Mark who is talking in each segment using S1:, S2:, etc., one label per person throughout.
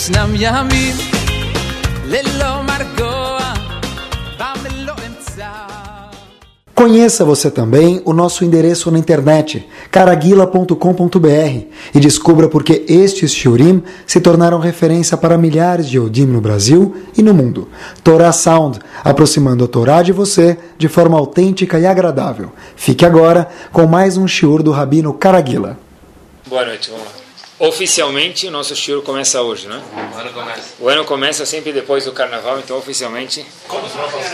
S1: ישנם ימים ללא מרגוע במלוא אמצע
S2: Conheça você também o nosso endereço na internet, caraguila.com.br, e descubra por que estes shiurim se tornaram referência para milhares de Yodim no Brasil e no mundo. Torah Sound, aproximando a Torá de você de forma autêntica e agradável. Fique agora com mais um shiur do Rabino Caraguila.
S3: Boa noite, vamos lá. Oficialmente, o nosso shiur começa hoje, né?
S4: O ano começa.
S3: O ano começa sempre depois do carnaval, então oficialmente,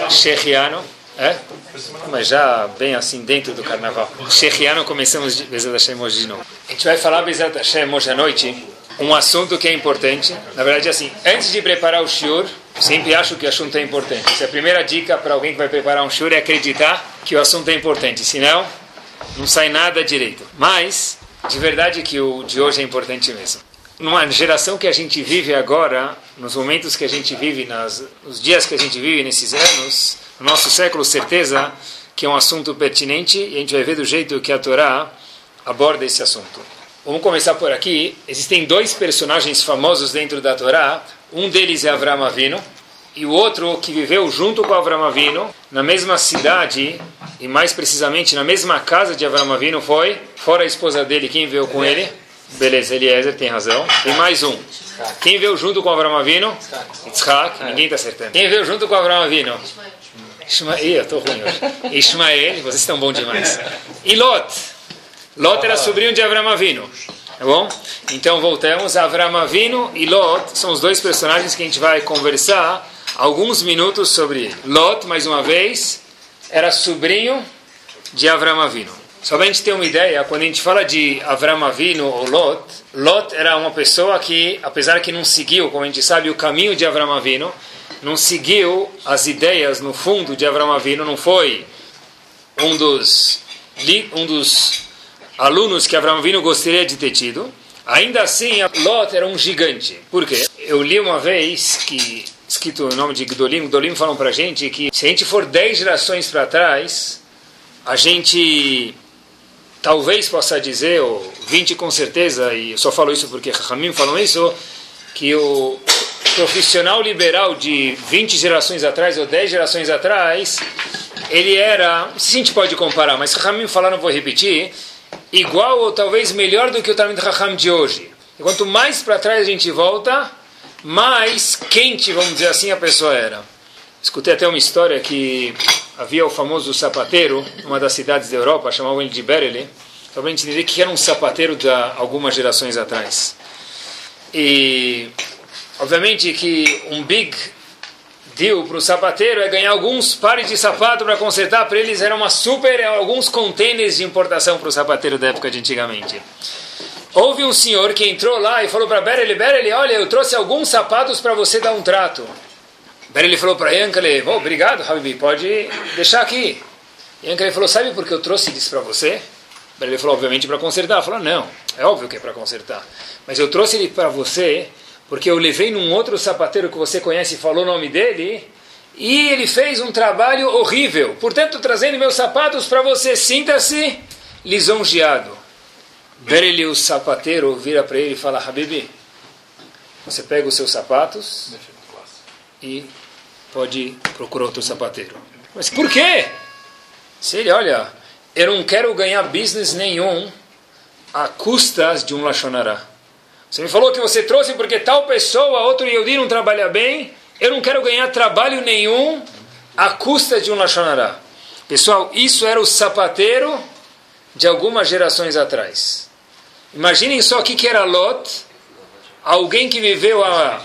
S3: Shechiano, é? Mas já bem assim dentro do carnaval. Shechiano começamos de- Bezat Hashem hoje de novo. A gente vai falar Bezat Hashem hoje à noite, um assunto que é importante. Na verdade, assim, antes de preparar o shiur, sempre acho que o assunto é importante. Essa é a primeira dica para alguém que vai preparar um shiur é acreditar que o assunto é importante, senão não sai nada direito. Mas, de verdade que o de hoje é importante mesmo. Numa geração que a gente vive agora, nos momentos que a gente vive, nas, nos dias que a gente vive nesses anos, no nosso século, certeza que é um assunto pertinente e a gente vai ver do jeito que a Torá aborda esse assunto. Vamos começar por aqui. Existem dois personagens famosos dentro da Torá. Um deles é Avram Avinu, e o outro que viveu junto com Avram Avinu na mesma cidade e mais precisamente na mesma casa de Avram Avinu foi fora a esposa dele quem veio com ele? Beleza Eliezer tem razão. Tem mais um. Quem veio junto com Avram Avinu? Yitzhak ninguém está acertando. Quem veio junto com Avram Avinu? Ismael Ih, eu estou ruim hoje. Ismael vocês estão bons demais. E Lot? Lot era sobrinho de Avram Avinu Tá bom? Então voltamos. Avram Avinu e Lot são os dois personagens que a gente vai conversar alguns minutos sobre. Lot, mais uma vez, era sobrinho de Avram Avinu. Só para a gente ter uma ideia, quando a gente fala de Avram Avinu ou Lot, Lot era uma pessoa que, apesar que não seguiu, como a gente sabe, o caminho de Avram Avinu, não seguiu as ideias no fundo de Avram Avinu, não foi um dos, um dos alunos que Abraão Avinu gostaria de ter tido. Ainda assim, Lot era um gigante. Por quê? Eu li uma vez que, escrito o nome de Gdolim, Gdolim falam pra gente que se a gente for 10 gerações para trás, a gente talvez possa dizer, ou 20 com certeza, e eu só falo isso porque Ramim falam isso, que o profissional liberal de 20 gerações atrás ou 10 gerações atrás, ele era, não se a gente pode comparar, mas Ramim falaram, vou repetir, igual ou talvez melhor do que o Talmud Raham de hoje. Quanto mais para trás a gente volta, mais quente, vamos dizer assim, a pessoa era. Escutei até uma história que havia o famoso sapateiro, numa das cidades da Europa, chamavam ele de Berele, só para a gente entender que era um sapateiro de algumas gerações atrás. E, obviamente, que um big deal para o sapateiro é ganhar alguns pares de sapato para consertar. Para eles era uma super, alguns contêineres de importação para o sapateiro da época de antigamente. Houve um senhor que entrou lá e falou para Berele, Berele, olha, eu trouxe alguns sapatos para você dar um trato. Berele falou para Yankele, oh, obrigado, Habibi, pode deixar aqui. Yankele falou, sabe por que eu trouxe isso para você? Berele falou, obviamente, para consertar. Falou, não, é óbvio que é para consertar. Mas eu trouxe ele para você porque eu levei num outro sapateiro que você conhece e falou o nome dele, e ele fez um trabalho horrível. Portanto, trazendo meus sapatos para você, sinta-se lisonjeado. Berele, o sapateiro, vira para ele e fala, Habibi, você pega os seus sapatos e pode procurar outro sapateiro. Mas por quê? Se ele, olha, eu não quero ganhar business nenhum a custas de um Lachonará. Você me falou que você trouxe porque tal pessoa, outro Yehudi não trabalha bem. Eu não quero ganhar trabalho nenhum à custa de um Lachonará. Pessoal, isso era o sapateiro de algumas gerações atrás. Imaginem só o que era Lot, alguém que viveu há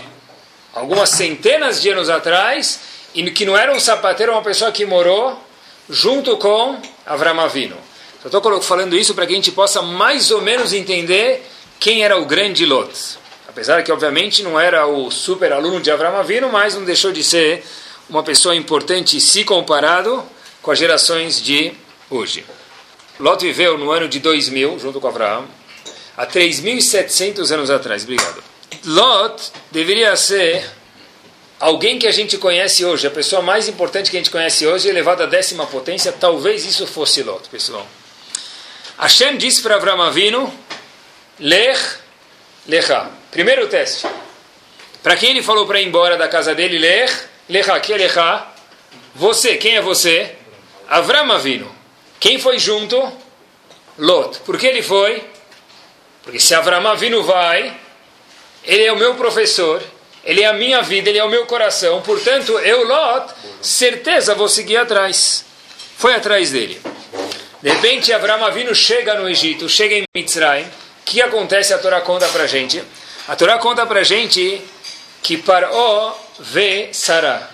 S3: algumas centenas de anos atrás e que não era um sapateiro, uma pessoa que morou junto com Avram Avinu. Só estou falando isso para que a gente possa mais ou menos entender quem era o grande Lot. Apesar que, obviamente, não era o super aluno de Avram Avinu, mas não deixou de ser uma pessoa importante se comparado com as gerações de hoje. Lot viveu no ano de 2000, junto com Abraão, há 3.700 anos atrás. Obrigado. Lot deveria ser alguém que a gente conhece hoje, a pessoa mais importante que a gente conhece hoje, elevada à décima potência, talvez isso fosse Lot, pessoal. Hashem disse para Avram Avinu, Lech, Lecha. Primeiro teste. Para quem ele falou para ir embora da casa dele? Lech, lecha, que lecha? Você, quem é você? Avram Avinu. Quem foi junto? Lot. Por que ele foi? Porque se Avram Avinu vai, ele é o meu professor, ele é a minha vida, ele é o meu coração, portanto, eu, Lot, certeza vou seguir atrás. Foi atrás dele. De repente, Avram Avinu chega no Egito, chega em Mitzrayim. O que acontece? A Torá conta pra gente. A Torá conta pra gente que Paró vê Sarah.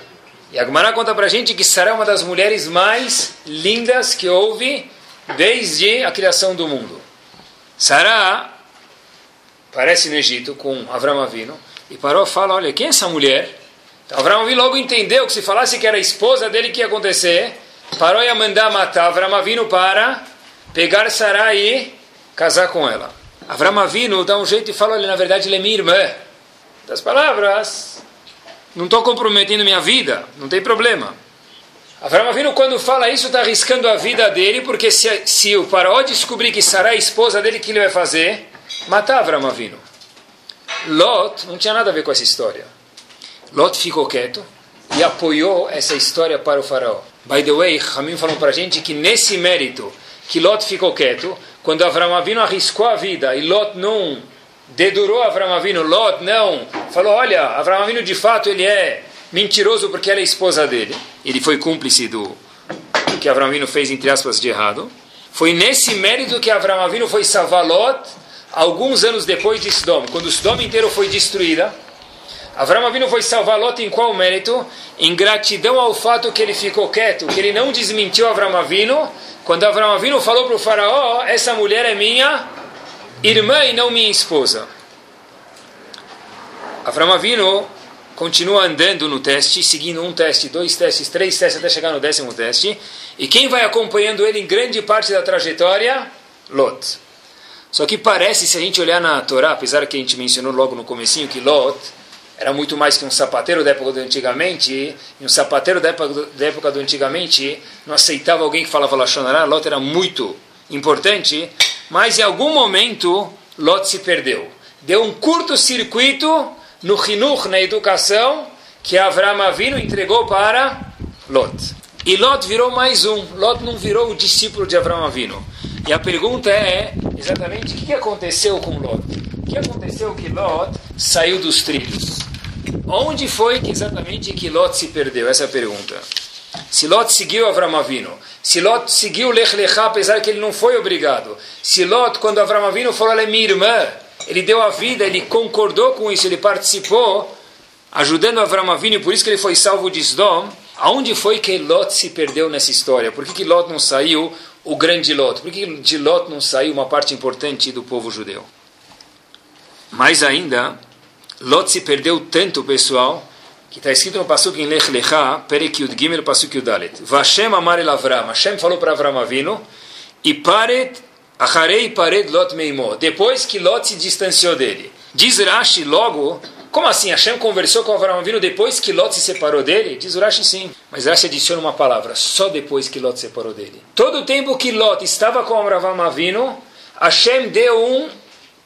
S3: E a Gemara conta pra gente que Sarah é uma das mulheres mais lindas que houve desde a criação do mundo. Sarah aparece no Egito com Avram Avinu e Paró fala, olha, quem é essa mulher? Então Avram Avinu logo entendeu que se falasse que era a esposa dele que ia acontecer, Paró ia mandar matar Avram Avinu para pegar Sarah e casar com ela. Avram Avinu dá um jeito e fala, olha, na verdade ele é minha irmã. Das palavras, não estou comprometendo minha vida, não tem problema. Avram Avinu, quando fala isso, está arriscando a vida dele, porque se, se o Paró descobrir que Sarah é esposa dele, o que ele vai fazer? Matar Avram Avinu. Lot não tinha nada a ver com essa história. Lot ficou quieto e apoiou essa história para o faraó. By the way, Ramim falou para a gente que nesse mérito que Lot ficou quieto, quando Avram Avinu arriscou a vida e Lot não dedurou Avram Avinu, Lot não, falou, olha, Avram Avinu de fato ele é mentiroso porque ela é esposa dele. Ele foi cúmplice do que Avram Avinu fez, entre aspas, de errado. Foi nesse mérito que Avram Avinu foi salvar Lot alguns anos depois de Sodom, quando Sodom inteiro foi destruída. Avram Avinu foi salvar Lot em qual mérito? Em gratidão ao fato que ele ficou quieto, que ele não desmentiu Avram Avinu, quando Avram Avinu falou para o faraó, essa mulher é minha irmã e não minha esposa. Avram Avinu continua andando no teste, seguindo um teste, dois testes, três testes, até chegar no décimo teste. E quem vai acompanhando ele em grande parte da trajetória? Lot. Só que parece, se a gente olhar na Torá, apesar que a gente mencionou logo no comecinho que Lot era muito mais que um sapateiro da época do antigamente, e um sapateiro da época do, da época do antigamente não aceitava alguém que falava Lashonará, Lot era muito importante, mas em algum momento Lot se perdeu. Deu um curto-circuito no Hinuch, na educação, que Avram Avinu entregou para Lot. E Lot virou mais um. Lot não virou o discípulo de Avram Avinu. E a pergunta é exatamente o que aconteceu com Lot? O que aconteceu que Lot saiu dos trilhos? Onde foi que exatamente que Lot se perdeu? Essa é a pergunta. Se Lot seguiu Avram Avinu, se Lot seguiu Lech Lechá, apesar que ele não foi obrigado, se Lot, quando Avram Avinu falou, ela é minha irmã, ele deu a vida, ele concordou com isso, ele participou, ajudando Avram Avinu, e por isso que ele foi salvo de Sdom, aonde foi que Lot se perdeu nessa história? Por que, que Lot não saiu o grande Lot? Por que de Lot não saiu uma parte importante do povo judeu? Mais ainda, Lot se perdeu tanto, pessoal, que está escrito no Pasuk em Lech Lecha, Perek Yud Gimel, Pasuk Yudalet. Vashem amar el. Hashem falou para Avram Avinu, e paret, acharei paret Lot meimó. Depois que Lot se distanciou dele. Diz Rashi logo, como assim? Hashem conversou com Avram Avinu depois que Lot se separou dele? Diz Rashi sim. Mas Rashi adiciona uma palavra, só depois que Lot se separou dele. Todo o tempo que Lot estava com Avram Avinu, Hashem deu um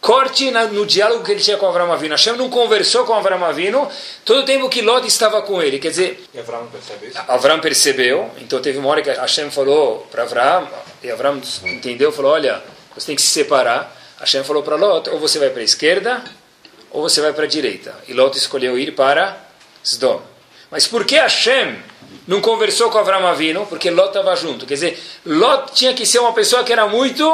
S3: corte no diálogo que ele tinha com Avram Avinu. Hashem não conversou com Avram Avinu todo o tempo que Lot estava com ele. Quer dizer,
S4: E Avram percebe isso?
S3: Avram percebeu, então teve uma hora que Hashem falou para Avram, e Avram entendeu, falou, olha, você tem que se separar. Hashem falou para Lot, ou você vai para a esquerda, ou você vai para a direita. E Lot escolheu ir para Sdom. Mas por que Hashem não conversou com Avram Avinu? Porque Lot estava junto. Quer dizer, Lot tinha que ser uma pessoa que era muito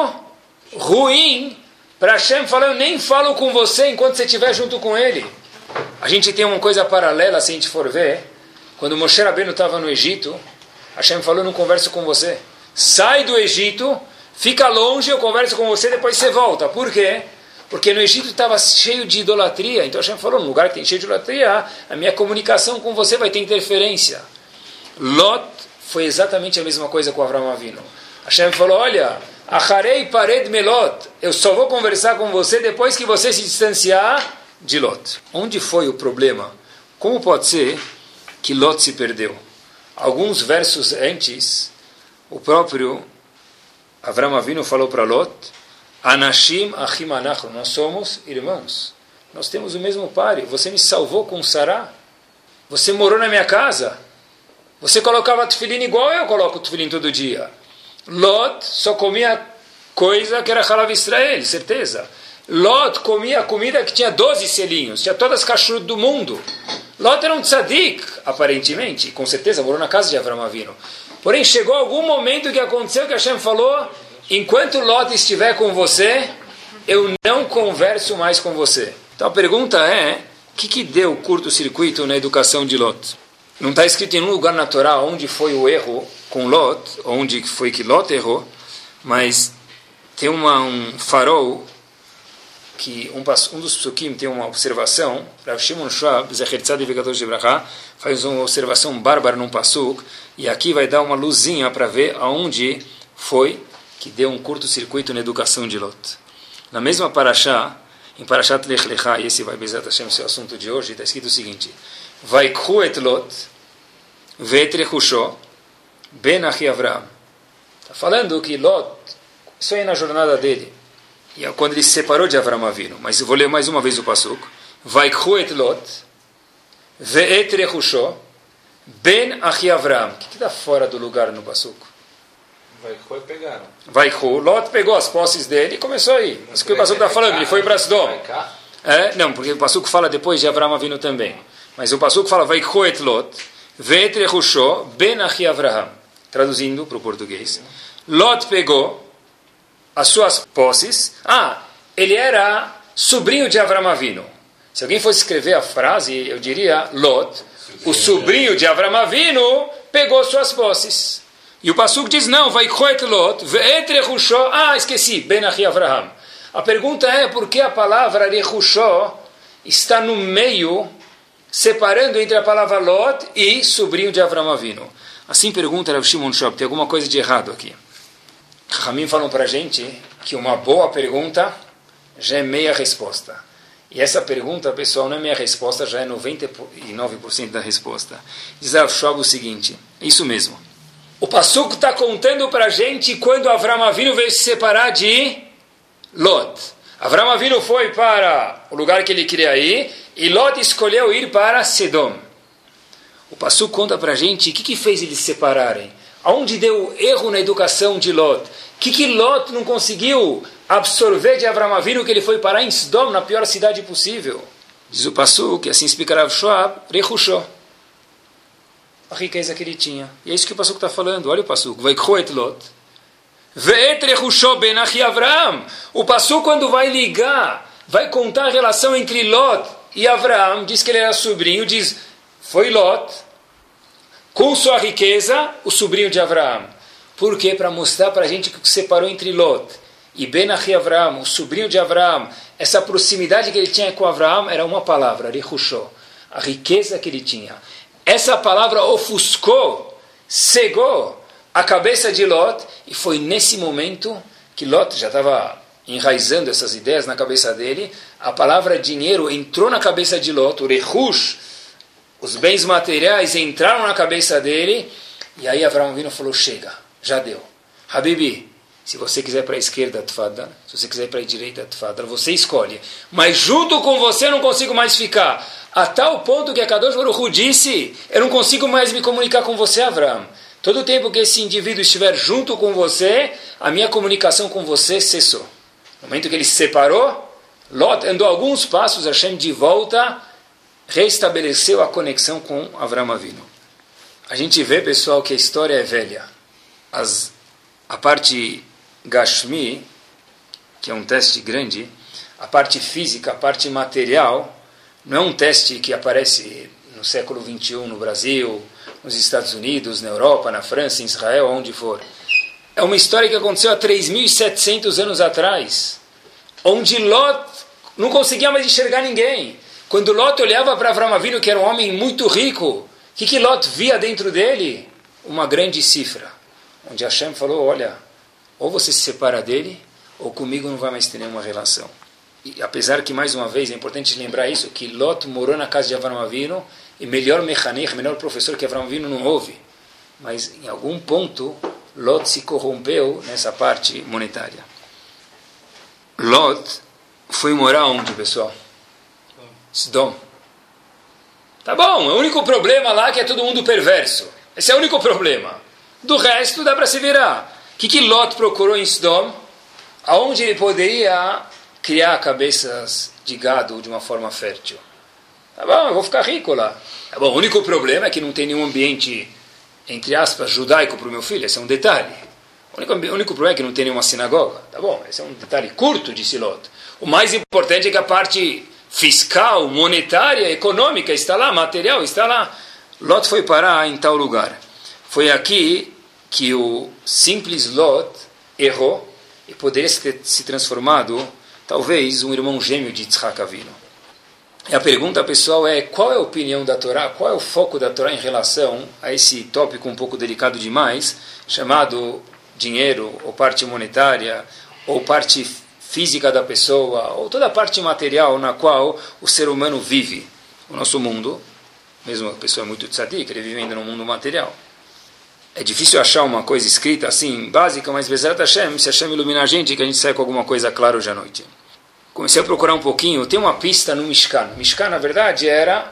S3: ruim para Hashem falar, eu nem falo com você enquanto você estiver junto com ele. A gente tem uma coisa paralela, se a gente for ver. Quando Moshe Rabbeinu estava no Egito, Hashem falou, não converso com você. Sai do Egito, fica longe, eu converso com você, depois você volta. Por quê? Porque no Egito estava cheio de idolatria. Então Hashem falou, no lugar que tem cheio de idolatria, a minha comunicação com você vai ter interferência. Lot foi exatamente a mesma coisa com Avram Avinu. Hashem falou, olha, Acharei pared melot. Eu só vou conversar com você depois que você se distanciar de Lot. Onde foi o problema? Como pode ser que Lot se perdeu? Alguns versos antes, o próprio Avram Avinu falou para Lot, Anashim achim anachro, nós somos irmãos. Nós temos o mesmo páreo. Você me salvou com Sará? Você morou na minha casa? Você colocava tefilim igual eu coloco tefilim todo dia. Lot só comia coisa que era halal Israel, certeza. Lot comia comida que tinha 12 selinhos, tinha todas as cachorros do mundo. Lot era um tzadik, aparentemente, com certeza morou na casa de Avram Avino. Porém, chegou algum momento que aconteceu que Hashem falou: enquanto Lot estiver com você, eu não converso mais com você. Então a pergunta é: o que, que deu curto-circuito na educação de Lot? Não está escrito em nenhum lugar natural onde foi o erro com Lot, onde foi que Lot errou, mas tem uma, um farol que um, um dos psukim tem uma observação, Rav Shimon Schwab, Zecher Tzad de Bracha, faz uma observação bárbara num pasuk, e aqui vai dar uma luzinha para ver aonde foi que deu um curto-circuito na educação de Lot. Na mesma paraxá, em Parashat Lech e esse vai Bezat Hashem ser o assunto de hoje, está escrito o seguinte, Vai et Lot, vet rechusho, ben achi Avram. Está falando que Lot, isso aí é na jornada dele, e é quando ele se separou de Avram Avinu. Mas eu vou ler mais uma vez o pasuk. Vai et Lot, ve'et rechusho, ben achi Avram. O que está fora do lugar no pasuk?
S4: Vai e pegaram.
S3: Vai Lot pegou as posses dele e começou a ir. Isso que o pasuk está falando, ele foi para Sodom. É, não, porque o pasuk fala depois de Avram Avinu também. Mas o pasuk fala vai et Lot, rechusho, ben Avraham. Traduzindo para o português. Lot pegou as suas posses. Ah, ele era sobrinho de Avram Avinu. Se alguém fosse escrever a frase, eu diria Lot, o sobrinho de Avram Avinu, pegou suas posses. E o Pasuk diz, não, vai Koet Lot, ve'etre ah, esqueci, Ben Achi Avraham. A pergunta é por que a palavra Rechushó está no meio, separando entre a palavra Lot e sobrinho de Avram Avinu. Assim pergunta Rav Shimon Shop, tem alguma coisa de errado aqui. Ramim falam para a gente que uma boa pergunta já é meia resposta. E essa pergunta, pessoal, não é meia resposta, já é 99% da resposta. Diz Rav o seguinte, isso mesmo. O Passuco está contando para a gente quando Avram Avinu veio se separar de Lot. Avram Avinu foi para o lugar que ele queria ir e Lot escolheu ir para Sedom. O Passuco conta para a gente o que, que fez eles se separarem. Aonde deu erro na educação de Lot? O que, que Lot não conseguiu absorver de Avram Avinu que ele foi parar em Sodom, na pior cidade possível? Diz o Passu, que assim explica Rav Shoab, Rechushó. A riqueza que ele tinha. E é isso que o Passu está falando. Olha o Passu. Vai et Lot. Ve'et Rechushó ben Avram. O Passu, quando vai ligar, vai contar a relação entre Lot e Avram, diz que ele era sobrinho, diz, foi Lot, com sua riqueza, o sobrinho de Abraão. Por quê? Para mostrar para a gente que separou entre Lot e Ben Achi Avraham, o sobrinho de Abraão, essa proximidade que ele tinha com Abraão era uma palavra, Richushó, a riqueza que ele tinha. Essa palavra ofuscou, cegou a cabeça de Lot e foi nesse momento que Lot já estava enraizando essas ideias na cabeça dele, a palavra dinheiro entrou na cabeça de Lot, o Rehush, os bens materiais entraram na cabeça dele, e aí Abraão vindo falou: chega, já deu. Habibi, se você quiser para a esquerda, tfada, se você quiser para a direita, tfada, você escolhe. Mas junto com você eu não consigo mais ficar. A tal ponto que a Kadosh Baruch disse: eu não consigo mais me comunicar com você, Abraão. Todo tempo que esse indivíduo estiver junto com você, a minha comunicação com você cessou. No momento que ele se separou, Lot andou alguns passos, Hashem de volta reestabeleceu a conexão com Avram Avinu. A gente vê, pessoal, que a história é velha. As, a parte Gashmi, que é um teste grande, a parte física, a parte material, não é um teste que aparece no século XXI no Brasil, nos Estados Unidos, na Europa, na França, em Israel, onde for. É uma história que aconteceu há 3.700 anos atrás, onde Lot não conseguia mais enxergar ninguém. Quando Lot olhava para Avram Avinu, que era um homem muito rico, o que, que Lot via dentro dele? Uma grande cifra. Onde Hashem falou, olha, ou você se separa dele, ou comigo não vai mais ter nenhuma relação. E apesar que, mais uma vez, é importante lembrar isso, que Lot morou na casa de Avram Avinu, e melhor mechanich, melhor professor que Avram Avinu não houve. Mas, em algum ponto, Lot se corrompeu nessa parte monetária. Lot foi morar onde, pessoal? Sdom. Tá bom, o único problema lá é que é todo mundo perverso. Esse é o único problema. Do resto dá para se virar. Que, que Lot procurou em Sdom? Aonde ele poderia criar cabeças de gado de uma forma fértil. Tá bom, eu vou ficar rico lá. Tá bom, o único problema é que não tem nenhum ambiente, entre aspas, judaico para o meu filho. Esse é um detalhe. O único, o único problema é que não tem nenhuma sinagoga. Tá bom, esse é um detalhe curto, disse Lot. O mais importante é que a parte fiscal, monetária, econômica está lá, material está lá. Lot foi parar em tal lugar. Foi aqui que o simples Lot errou e poderia ter se transformado, talvez, um irmão gêmeo de Yitzhak Avinu. E a pergunta pessoal é: qual é a opinião da Torá, qual é o foco da Torá em relação a esse tópico um pouco delicado demais, chamado dinheiro, ou parte monetária, ou parte física da pessoa, ou toda a parte material na qual o ser humano vive, o nosso mundo, mesmo a pessoa é muito tzadik, ele vive ainda no mundo material. É difícil achar uma coisa escrita assim, básica, mas Bezerra Hashem, se Hashem iluminar a gente, que a gente sai com alguma coisa clara hoje à noite. Comecei a procurar um pouquinho, tem uma pista no Mishkan. Mishkan, na verdade, era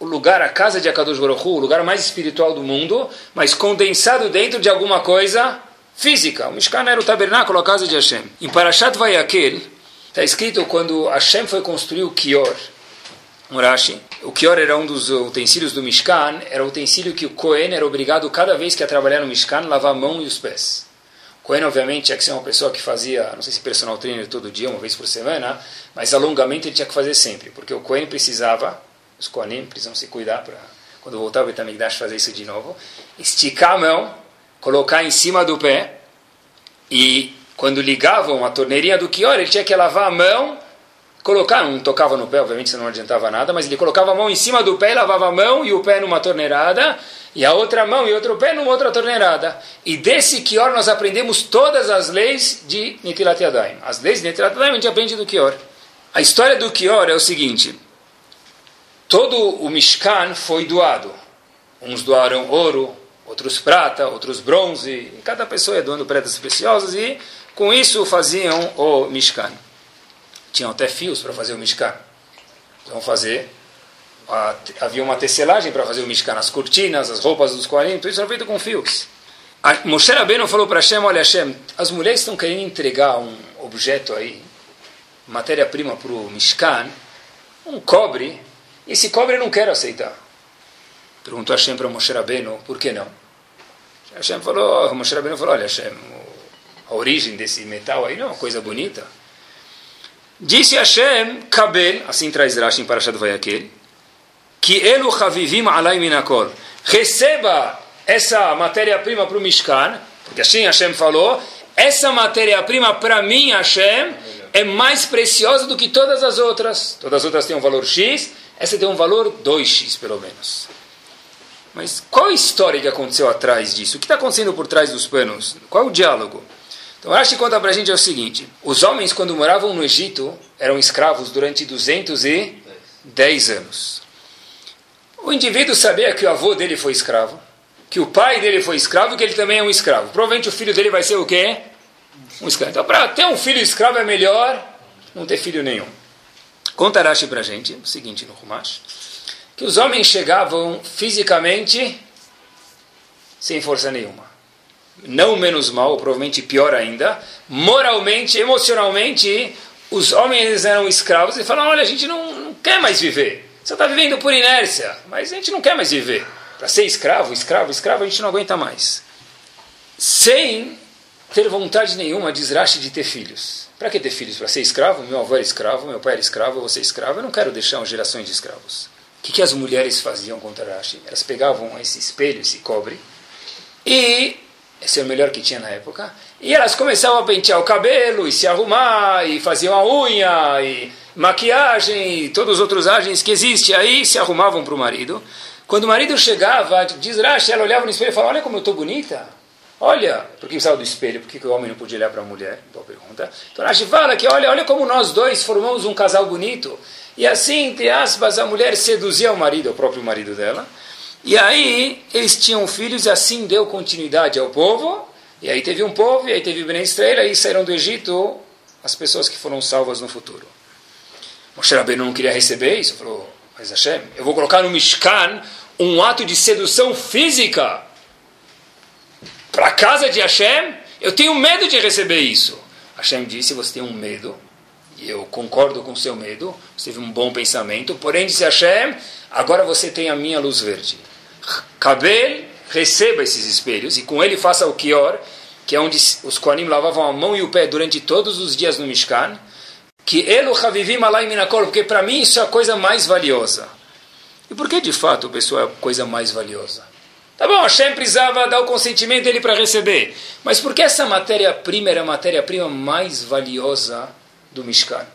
S3: o lugar, a casa de Akadosh Baruch Hu, o lugar mais espiritual do mundo, mas condensado dentro de alguma coisa física. O Mishkan era o tabernáculo, a casa de Hashem. Em Parashat Vayakel, está escrito quando Hashem foi construir o Kior, Murashi. O Kior era um dos utensílios do Mishkan, era o utensílio que o Cohen era obrigado, cada vez que ia trabalhar no Mishkan, lavar a mão e os pés. Cohen, obviamente, tinha que ser uma pessoa que fazia, não sei se personal trainer todo dia, uma vez por semana, mas alongamento ele tinha que fazer sempre, porque o Cohen precisava, os Kohanim precisam se cuidar para, quando voltar o Betamigdash, fazer isso de novo, esticar a mão, colocar em cima do pé, e quando ligavam a torneirinha do Kior, ele tinha que lavar a mão colocar, não tocava no pé, obviamente isso não adiantava nada, mas ele colocava a mão em cima do pé, lavava a mão e o pé numa torneirada, e a outra mão e outro pé numa outra torneirada. E desse Kior nós aprendemos todas as leis de Netilat Yadayim. As leis de Netilat Yadayim a gente aprende do Kior. A história do Kior é o seguinte, todo o Mishkan foi doado. Uns doaram ouro, outros prata, outros bronze, e cada pessoa ia doando pedras preciosas, e com isso faziam o Mishkan. Tinham até fios para fazer o Mishkan. Então fazer. A, havia uma tecelagem para fazer o Mishkan, as cortinas, as roupas dos 40, tudo isso era feito com fios. A, Moshe Rabbeinu falou para Hashem, olha Hashem, as mulheres estão querendo entregar um objeto aí, matéria-prima para o Mishkan, um cobre, e esse cobre eu não quero aceitar. Perguntou Hashem para Moshe Rabbeinu, por que não? Hashem falou, Moshe Rabbeinu falou, olha Hashem, a origem desse metal aí não é uma coisa bonita. Disse Hashem, Kabel, assim traz Rashi em Parashat Vayakel, que elu chavivim alai minakol. Receba essa matéria-prima para o Mishkan, porque assim Hashem falou, essa matéria-prima para mim, Hashem, é mais preciosa do que todas as outras. Todas as outras têm um valor X, essa tem um valor 2X, pelo menos. Mas qual a história que aconteceu atrás disso? O que está acontecendo por trás dos panos? Qual é o diálogo? Então Rashi conta para a gente é o seguinte: os homens, quando moravam no Egito, eram escravos durante 210 anos. O indivíduo sabia que o avô dele foi escravo, que o pai dele foi escravo e que ele também é um escravo. Provavelmente o filho dele vai ser o quê? Um escravo. Então, para ter um filho escravo é melhor não ter filho nenhum. Conta Rashi para a gente o seguinte no Rumash: que os homens chegavam fisicamente sem força nenhuma não menos mal, provavelmente pior ainda, moralmente, emocionalmente, os homens eram escravos e falaram: olha, a gente não, não quer mais viver. Você está vivendo por inércia, mas a gente não quer mais viver. Para ser escravo, escravo, escravo, a gente não aguenta mais. Sem ter vontade nenhuma, desraste de ter filhos. Para que ter filhos? Para ser escravo? Meu avô era escravo, meu pai era escravo, ser escravo. Eu não quero deixar geração de escravos. O que, que as mulheres faziam contra Rashi? Elas pegavam esse espelho, esse cobre, e esse é o melhor que tinha na época. E elas começavam a pentear o cabelo e se arrumar e faziam a unha e maquiagem e todos os outros agens que existem. Aí se arrumavam para o marido. Quando o marido chegava, diz Rashi, ela olhava no espelho e falava, olha como eu estou bonita. Olha, por que precisava do espelho? Por que o homem não podia olhar para a mulher? Boa pergunta. Então Rashi fala que olha, olha como nós dois formamos um casal bonito. E assim, entre aspas, a mulher seduzia o marido, o próprio marido dela. E aí eles tinham filhos e assim deu continuidade ao povo. E aí teve um povo, e aí teve Ben Israel, e aí saíram do Egito as pessoas que foram salvas no futuro. Moshe Rabbeinu não queria receber isso. Falou, mas Hashem, eu vou colocar no Mishkan um ato de sedução física para a casa de Hashem? Eu tenho medo de receber isso. Hashem disse, você tem um medo, e eu concordo com o seu medo, você teve um bom pensamento, porém, disse Hashem, agora você tem a minha luz verde. Kabel, receba esses espelhos, e com ele faça o Kior, que é onde os Koanim lavavam a mão e o pé durante todos os dias no Mishkan, que elo havivim alai minakol, porque para mim isso é a coisa mais valiosa. E por que de fato, pessoal, é a coisa mais valiosa? Tá bom, Hashem precisava dar o consentimento dele para receber. Mas por que essa matéria-prima era a matéria-prima mais valiosa do Mishkan?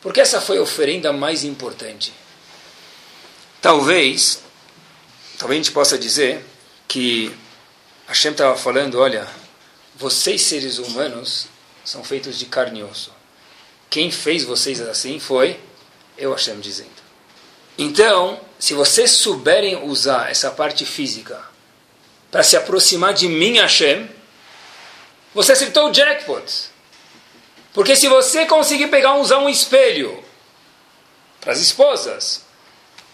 S3: Porque essa foi a oferenda mais importante. Talvez, talvez a gente possa dizer que Hashem estava falando, olha, vocês seres humanos são feitos de carne e osso. Quem fez vocês assim foi eu, Hashem, dizendo. Então, se vocês souberem usar essa parte física para se aproximar de mim, Hashem, você acertou o jackpot. Porque se você conseguir pegar usar um espelho para as esposas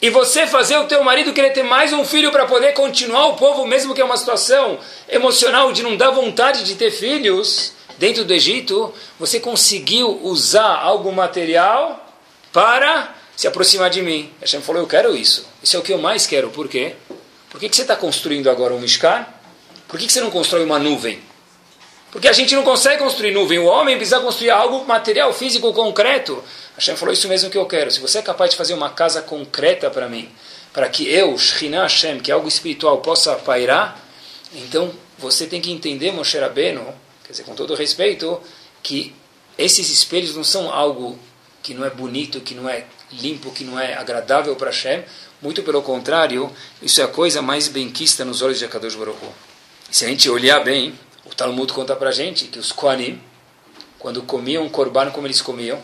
S3: e você fazer o teu marido querer ter mais um filho para poder continuar o povo, mesmo que é uma situação emocional de não dar vontade de ter filhos dentro do Egito, você conseguiu usar algo material para se aproximar de mim. Hashem falou, eu quero isso. Isso é o que eu mais quero. Por quê? Por que, que você está construindo agora um Mishkan? Por que, que você não constrói uma nuvem? Porque a gente não consegue construir nuvem. O homem precisa construir algo material, físico, concreto. Hashem falou isso mesmo que eu quero. Se você é capaz de fazer uma casa concreta para mim, para que eu, Shekhinah Hashem, que é algo espiritual, possa pairar, então você tem que entender, Moshe Rabbeinu, quer dizer, com todo respeito, que esses espelhos não são algo que não é bonito, que não é limpo, que não é agradável para Hashem. Muito pelo contrário, isso é a coisa mais benquista nos olhos de Akadosh Baruch Hu. Se a gente olhar bem, o Talmud conta para gente que os Kohanim, quando comiam korban, como eles comiam?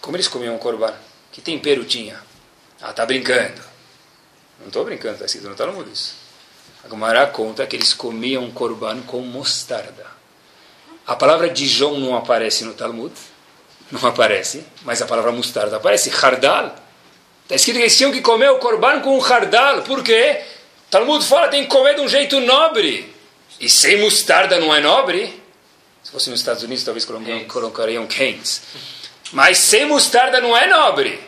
S3: Como eles comiam korban? Que tempero tinha? Ah, tá brincando. Não estou brincando, está escrito no Talmud isso. A Gemara conta que eles comiam korban com mostarda. A palavra Dijon não aparece no Talmud, não aparece, mas a palavra mostarda aparece, hardal. Está escrito que eles tinham que comer o korban com hardal. Por quê? Talmud fala tem que comer de um jeito nobre. E sem mostarda não é nobre? Se fosse nos Estados Unidos, talvez colocariam Keynes. Mas sem mostarda não é nobre.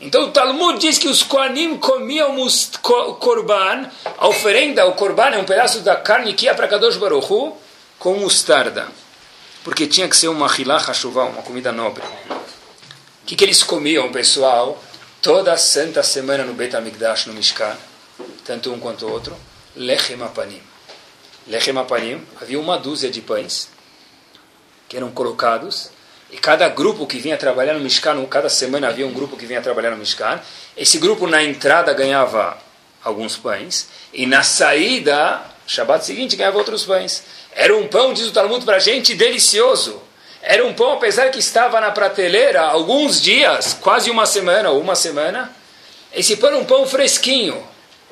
S3: Então o Talmud diz que os Koanim comiam o korban, a oferenda, o korban é um pedaço da carne que ia para Kadosh Baruchu, com mostarda porque tinha que ser uma hilá hashuvá, uma comida nobre. O que, que eles comiam, pessoal, toda santa semana no Bet HaMikdash, no Mishkan, tanto um quanto o outro? Lechem apanim. Lechem apanim, havia uma dúzia de pães que eram colocados, e cada grupo que vinha trabalhar no Mishkan, cada semana havia um grupo que vinha trabalhar no Mishkan, esse grupo na entrada ganhava alguns pães, e na saída, Shabbat seguinte, ganhava outros pães. Era um pão, diz o Talmud para a gente, delicioso. Era um pão, apesar que estava na prateleira alguns dias, quase uma semana ou uma semana. Esse pão era um pão fresquinho.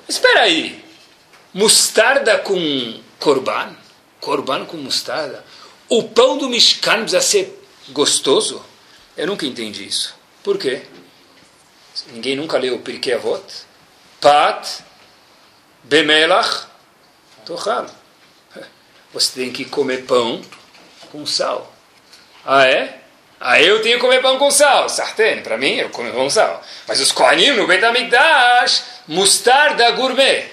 S3: Espera aí, mostarda com corban? Corban com mostarda? O pão do Mishkan precisa ser gostoso? Eu nunca entendi isso. Por quê? Ninguém nunca leu Pirkei Avot? Pat, Bemelach, Tochal. Você tem que comer pão com sal. Ah, é? Ah, eu tenho que comer pão com sal. Sartén, para mim, eu como pão com sal. Mas os Kohanim no Betamigdash, mostarda gourmet.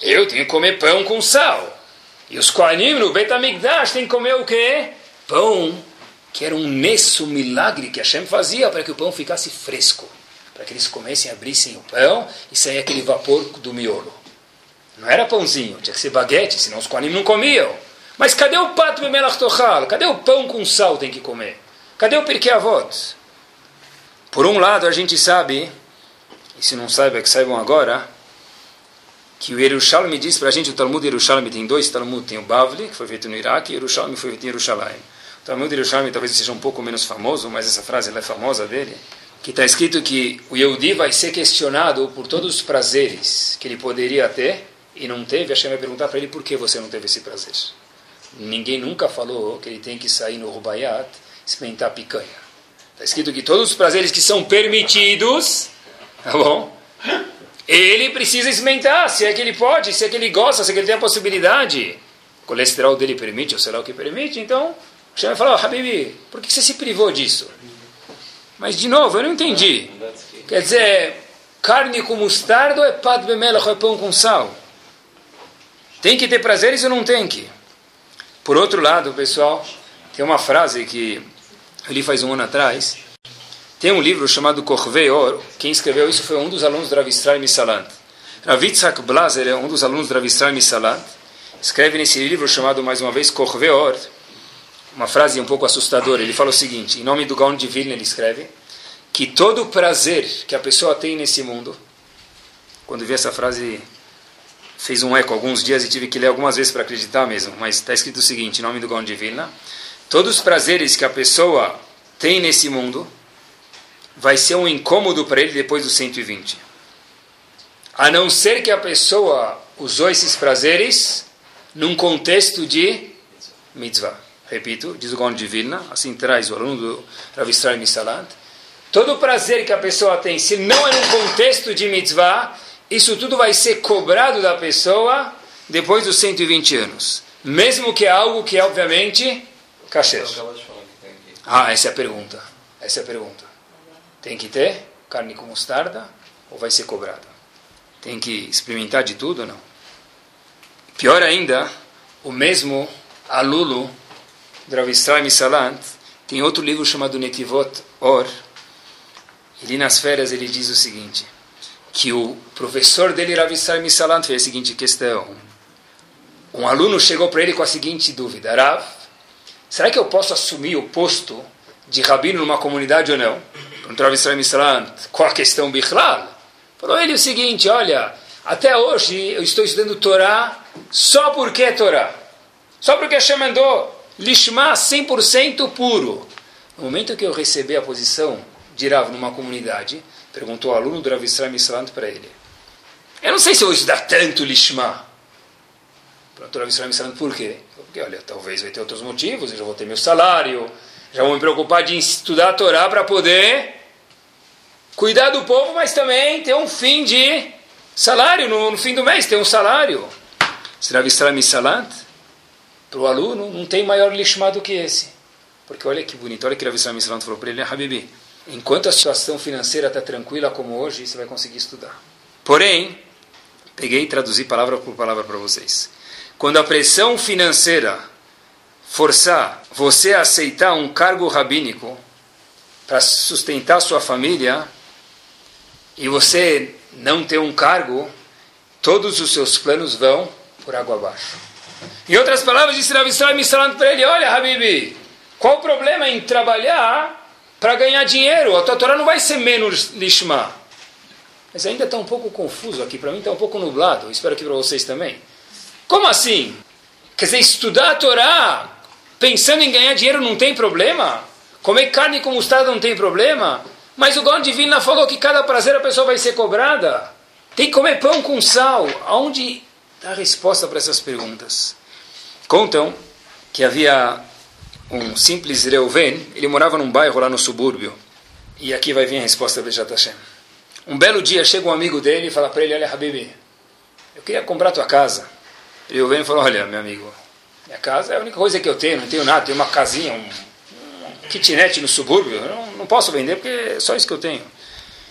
S3: Eu tenho que comer pão com sal. E os Kohanim no Betamigdash têm que comer o quê? Pão, que era um nesso, milagre que Hashem fazia para que o pão ficasse fresco. Para que eles comessem, abrissem o pão e saia aquele vapor do miolo. Não era pãozinho, tinha que ser baguete, senão os Kohanim não comiam. Mas cadê o pato bemelach tochal? Cadê o pão com sal tem que comer? Cadê o pirkei avot? Por um lado, a gente sabe, e se não sabe, é que saibam agora, que o Yerushalmi diz para a gente, o Talmud Yerushalmi tem dois Talmud, tem o Bavli, que foi feito no Iraque, e o Yerushalmi foi feito em Yerushalayim. Talmud Yerushalmi talvez seja um pouco menos famoso, mas essa frase é famosa dele, que está escrito que o Yehudi vai ser questionado por todos os prazeres que ele poderia ter, e não teve, Hashem vai perguntar para ele por que você não teve esse prazer. Ninguém nunca falou que ele tem que sair no Rubayat experimentar picanha. Está escrito que todos os prazeres que são permitidos, tá bom? Ele precisa experimentar, se é que ele pode, se é que ele gosta, se é que ele tem a possibilidade. O colesterol dele permite, ou sei lá o que permite, então o vai falar, oh, Habibi, por que você se privou disso? Mas, de novo, eu não entendi. Quer dizer, carne com mostarda ou é pat bemelach, é pão com sal? Tem que ter prazeres ou não tem que? Por outro lado, pessoal, tem uma frase que eu li faz um ano atrás, tem um livro chamado Corvei Or. Quem escreveu isso foi um dos alunos do Rav Israel Misalant. Rav Yitzhak Blaser é um dos alunos do Rav Israel Misalant. Escreve nesse livro chamado, mais uma vez, Corvei Or. Uma frase um pouco assustadora. Ele fala o seguinte, em nome do Gaon de Vilna ele escreve, que todo prazer que a pessoa tem nesse mundo, quando vi essa frase fez um eco alguns dias e tive que ler algumas vezes para acreditar mesmo, mas está escrito o seguinte, em nome do Gaon de Vilna, todos os prazeres que a pessoa tem nesse mundo, vai ser um incômodo para ele depois dos 120. A não ser que a pessoa usou esses prazeres num contexto de mitzvah. Repito, diz o Gaon de Vilna, assim traz o aluno do Rav Israel Misalant. Todo prazer que a pessoa tem, se não é num contexto de mitzvah, isso tudo vai ser cobrado da pessoa depois dos 120 anos. Mesmo que é algo que é, obviamente, kasher. Ah, essa é a pergunta. Essa é a pergunta. Tem que ter carne com mostarda ou vai ser cobrada? Tem que experimentar de tudo ou não? Pior ainda, o mesmo Dravistraim Salant, tem outro livro chamado Netivot Or. Ele nas férias ele diz o seguinte, que o professor dele, Rav Salant, fez a seguinte questão. Um aluno chegou para ele com a seguinte dúvida, Rav, será que eu posso assumir o posto de rabino numa comunidade ou não? Perguntou Rav Israel qual a questão Bichlal? Falou ele o seguinte, olha, até hoje eu estou estudando Torá só porque é Torá. Só porque Hashem mandou Lishma 100% puro. No momento que eu recebi a posição de Rav numa comunidade, perguntou o aluno do Rav Israel para ele. Eu não sei se eu vou estudar tanto Lishma. Perguntou o Rav Israel por quê? Porque, olha, talvez vai ter outros motivos, eu já vou ter meu salário, já vou me preocupar de estudar a Torá para poder cuidar do povo, mas também ter um fim de salário, no, no fim do mês, ter um salário. Será Visrami Salant? Para o aluno, não tem maior lishma do que esse. Porque olha que bonito, olha que Rav Israel Salant falou para ele, Habibi, enquanto a situação financeira está tranquila como hoje, você vai conseguir estudar. Porém, peguei e traduzi palavra por palavra para vocês. Quando a pressão financeira forçar você a aceitar um cargo rabínico para sustentar sua família e você não ter um cargo, todos os seus planos vão por água abaixo. Em outras palavras, disse Rav Israel falando para ele, olha, Habibi, qual o problema em trabalhar para ganhar dinheiro? A tua Torá não vai ser menos lishma. Mas ainda está um pouco confuso aqui, para mim está um pouco nublado, espero que para vocês também. Como assim? Quer dizer, estudar a Torá Pensando em ganhar dinheiro não tem problema? Comer carne com mostarda não tem problema? Mas o Gaon de Vilna falou que cada prazer a pessoa vai ser cobrada. Tem que comer pão com sal. Aonde está a resposta para essas perguntas? Contam que havia um simples Reuven, ele morava num bairro lá no subúrbio. E aqui vai vir a resposta do Hashem. Um belo dia chega um amigo dele e fala para ele, olha Habibi, eu queria comprar tua casa. Reuven falou, olha meu amigo, minha casa é a única coisa que eu tenho, não tenho nada, tenho uma casinha, um, um kitnet no subúrbio, não, não posso vender porque é só isso que eu tenho.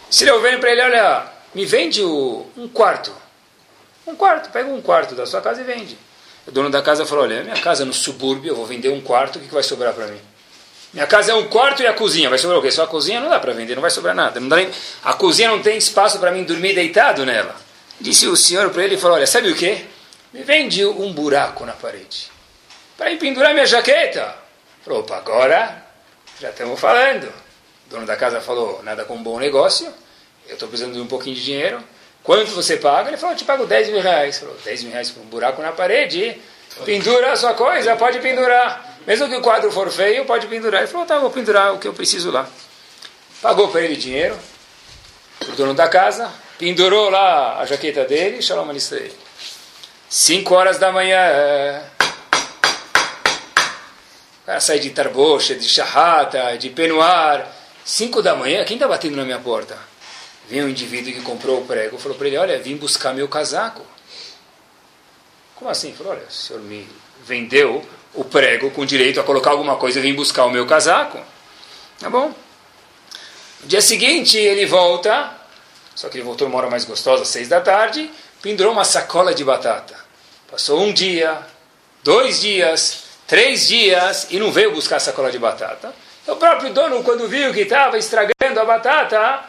S3: Se eu venho para ele, olha, me vende o, um quarto. Um quarto, pega um quarto da sua casa e vende. O dono da casa falou, olha, minha casa é no subúrbio, eu vou vender um quarto, o que, que vai sobrar para mim? Minha casa é um quarto e a cozinha. Vai sobrar o quê? Só a cozinha não dá para vender, não vai sobrar nada. Não nem... A cozinha não tem espaço para mim dormir deitado nela. Disse o senhor para ele e falou: Olha, sabe o que? Me vende um buraco na parede para empendurar minha jaqueta. Falou, opa, agora já estamos falando. O dono da casa falou, nada com um bom negócio, eu estou precisando de um pouquinho de dinheiro. Quanto você paga? Ele falou, te pago 10 mil reais. Falou, 10 mil reais por um buraco na parede, pendura a sua coisa, pode pendurar. Mesmo que o quadro for feio, pode pendurar. Ele falou, tá, vou pendurar o que eu preciso lá. Pagou para ele dinheiro, o dono da casa, pendurou lá a jaqueta dele, shalom alisrei. 5 horas da manhã, cara sai de Tarbocha, de Shahata, de Penuar, Cinco da manhã, quem está batendo na minha porta? Vem um indivíduo que comprou o prego, falou para ele, olha, vim buscar meu casaco. Como assim? Falou, olha, o senhor me vendeu o prego com direito a colocar alguma coisa e vim buscar o meu casaco. Tá bom. No dia seguinte, ele volta, só que ele voltou numa hora mais gostosa, às seis da tarde, pendurou uma sacola de batata. Passou um dia, dois dias, três dias e não veio buscar a sacola de batata. O próprio dono, quando viu que estava estragando a batata,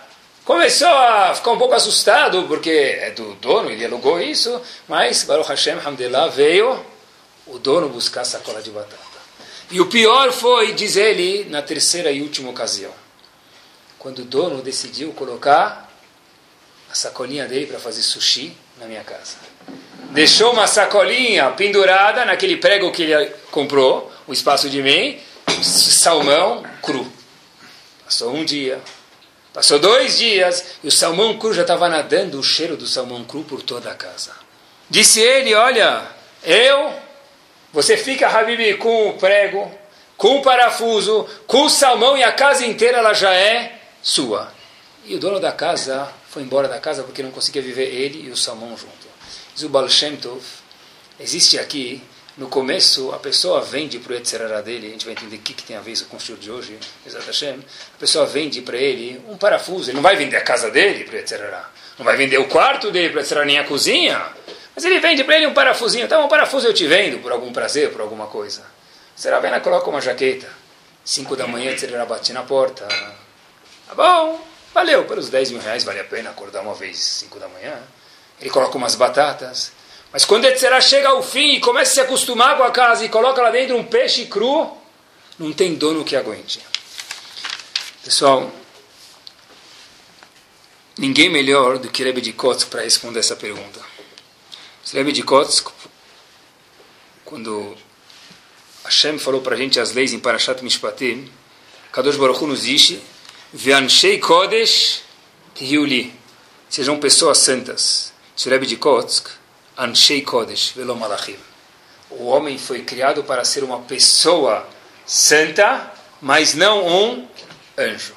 S3: começou a ficar um pouco assustado, porque é do dono, ele alugou isso, mas Baruch Hashem, Hamdulillah, veio o dono buscar a sacola de batata. E o pior foi, diz ele, na terceira e última ocasião, quando o dono decidiu colocar a sacolinha dele para fazer sushi na minha casa. Deixou uma sacolinha pendurada naquele prego que ele comprou, o espaço de mim, salmão cru. Passou um dia, passou dois dias, e o salmão cru já estava nadando o cheiro do salmão cru por toda a casa. Disse ele: Olha, eu, você fica, Habibi, com o prego, com o parafuso, com o salmão, e a casa inteira ela já é sua. E o dono da casa foi embora da casa porque não conseguia viver ele e o salmão junto. Diz o Baal Shem Tov, existe aqui, no começo, a pessoa vende para o Yetzirará dele, a gente vai entender o que, que tem a ver com o show de hoje, Exat Hashem, a pessoa vende para ele um parafuso, ele não vai vender a casa dele para o Yetzirará, não vai vender o quarto dele para o Yetzirará, nem a cozinha, mas ele vende para ele um parafusinho, então um parafuso eu te vendo, por algum prazer, por alguma coisa. Será coloca uma jaqueta, cinco da manhã, Yetzirará bate na porta, tá bom, Valeu, pelos 10 mil reais vale a pena acordar uma vez 5 da manhã. Ele coloca umas batatas. Mas quando Etzerá chega ao fim e começa a se acostumar com a casa e coloca lá dentro um peixe cru, não tem dono que aguente. Pessoal, ninguém melhor do que Rebbe de Kotsk para responder essa pergunta. Rebbe de Kotsk, quando Hashem falou para a gente as leis em Parashat Mishpatim, Kadosh Baruch Hu nos disse Veanshei Kodesh Tihiuli. Sejam pessoas santas. Rebbe de Kotsk, Anshei Kodesh, Velo Malachim. O homem foi criado para ser uma pessoa santa, mas não um anjo.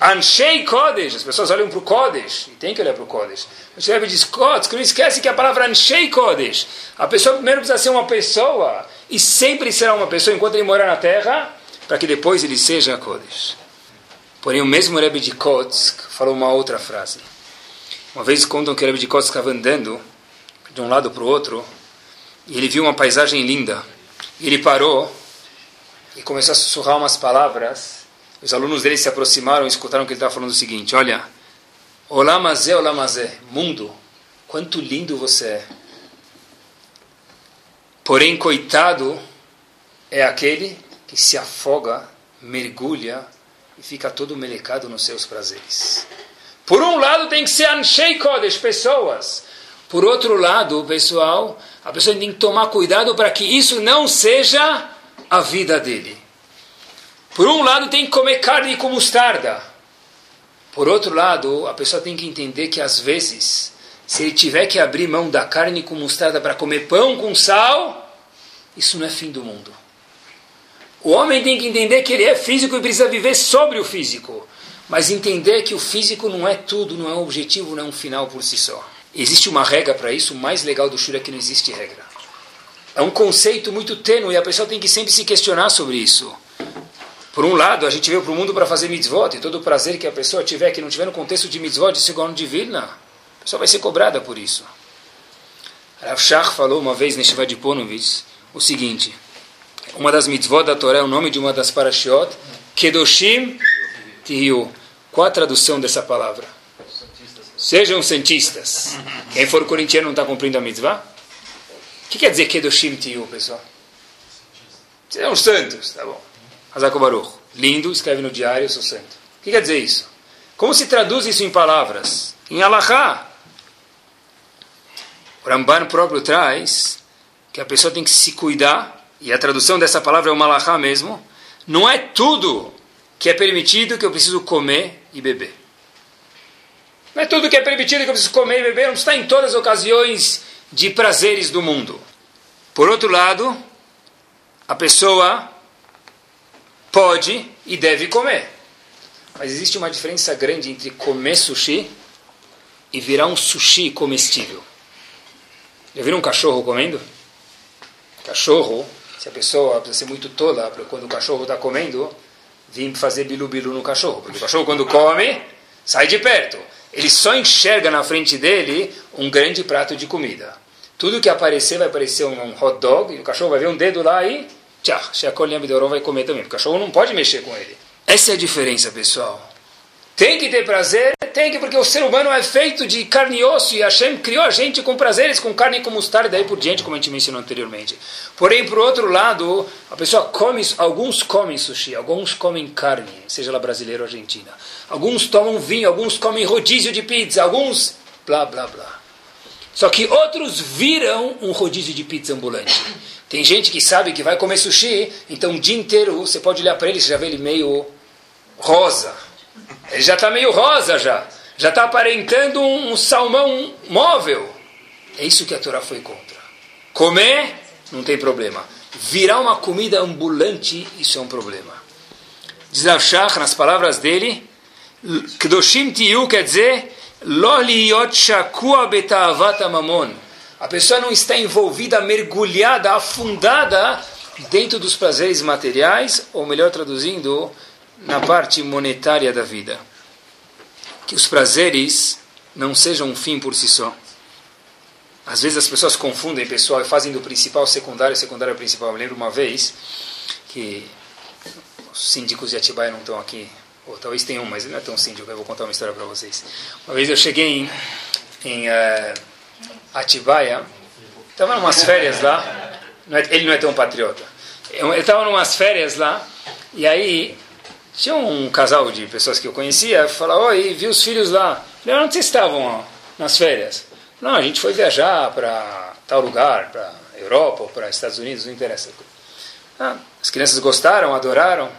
S3: Anshei Kodesh, as pessoas olham para o Kodesh, e tem que olhar para o Kodesh. O Rebbe diz Kotsk, não esquece que a palavra Anshei Kodesh, a pessoa primeiro precisa ser uma pessoa, e sempre será uma pessoa enquanto ele morar na terra, para que depois ele seja Kodesh. Porém, o mesmo Rebbe de Kotsk falou uma outra frase. Uma vez contam que o Rebbe de Kotsk estava andando de um lado para o outro e ele viu uma paisagem linda. Ele parou e começou a sussurrar umas palavras. Os alunos dele se aproximaram e escutaram que ele estava falando o seguinte: Olha, Olamazé, Olamazé, mundo, quanto lindo você é. Porém, coitado é aquele que se afoga, mergulha e fica todo melecado nos seus prazeres. Por um lado tem que ser Anshei Kodesh, pessoas. Por outro lado, pessoal, a pessoa tem que tomar cuidado para que isso não seja a vida dele. Por um lado tem que comer carne com mostarda. Por outro lado, a pessoa tem que entender que às vezes, se ele tiver que abrir mão da carne com mostarda para comer pão com sal, isso não é fim do mundo. O homem tem que entender que ele é físico e precisa viver sobre o físico. Mas entender que o físico não é tudo, não é um objetivo, não é um final por si só. Existe uma regra para isso, o mais legal do Shura é que não existe regra. É um conceito muito tênue e a pessoa tem que sempre se questionar sobre isso. Por um lado, a gente veio para o mundo para fazer mitzvot, e todo o prazer que a pessoa tiver, que não tiver no contexto de mitzvot, de segundo de Vilna, a pessoa vai ser cobrada por isso. Rav Shach falou uma vez nesse Vadiponovitz o seguinte uma das mitzvot da Torá é o nome de uma das parashiot, Kedoshim Tihiu. Qual a tradução dessa palavra? Sejam santistas. Quem for corintiano não está cumprindo a mitzvah? O que quer dizer Kedoshim Tihiu, pessoal? Sejam santos, tá bom. Hazako Baruch. Lindo, escreve no diário, eu sou santo. O que quer dizer isso? Como se traduz isso em palavras? Em Alahá. O Ramban próprio traz que a pessoa tem que se cuidar e a tradução dessa palavra é o malachá mesmo, não é tudo que é permitido que eu preciso comer e beber. Não é tudo que é permitido que eu preciso comer e beber, não está em todas as ocasiões de prazeres do mundo. Por outro lado, a pessoa pode e deve comer. Mas existe uma diferença grande entre comer sushi e virar um sushi comestível. Já viram um cachorro comendo? Cachorro, se a pessoa precisa ser muito tola quando o cachorro está comendo, vir fazer bilu-bilu no cachorro. Porque o cachorro, quando come, sai de perto. Ele só enxerga na frente dele um grande prato de comida. Tudo que aparecer vai aparecer um hot dog, e o cachorro vai ver um dedo lá e tchau, Sheakol Yamidoró vai comer também. O cachorro não pode mexer com ele. Essa é a diferença, pessoal. Tem que ter prazer? Tem que, porque o ser humano é feito de carne e osso e Hashem criou a gente com prazeres, com carne e com mostarda e daí por diante, como a gente mencionou anteriormente. Porém, por outro lado, a pessoa come, alguns comem sushi, alguns comem carne, seja ela brasileira ou argentina. Alguns tomam vinho, alguns comem rodízio de pizza, alguns blá blá blá. Só que outros viram um rodízio de pizza ambulante. Tem gente que sabe que vai comer sushi, então o dia inteiro você pode olhar para ele e já vê ele meio rosa ele já está meio rosa já. Já está aparentando um, um salmão móvel. É isso que a Torá foi contra. Comer, não tem problema. Virar uma comida ambulante, isso é um problema. Diz Shach, nas palavras dele, Kedoshim Tiyu quer dizer, Lo liot shakua beta'avat mamon. A pessoa não está envolvida, mergulhada, afundada dentro dos prazeres materiais, ou melhor traduzindo, na parte monetária da vida. Que os prazeres não sejam um fim por si só. Às vezes as pessoas confundem pessoal e fazem do principal secundário, secundário principal. Eu lembro uma vez que os síndicos de Atibaia não estão aqui, ou talvez tenham mas ele não é tão síndico, eu vou contar uma história para vocês. Uma vez eu cheguei em, em uh, Atibaia, estava em umas férias lá, não é, ele não é tão patriota, eu estava em umas férias lá, e aí tinha um casal de pessoas que eu conhecia, falou, oi, vi os filhos lá. Falei, onde vocês estavam ó, nas férias? Não, a gente foi viajar para tal lugar, para Europa ou para Estados Unidos, não interessa. Ah, as crianças gostaram, adoraram.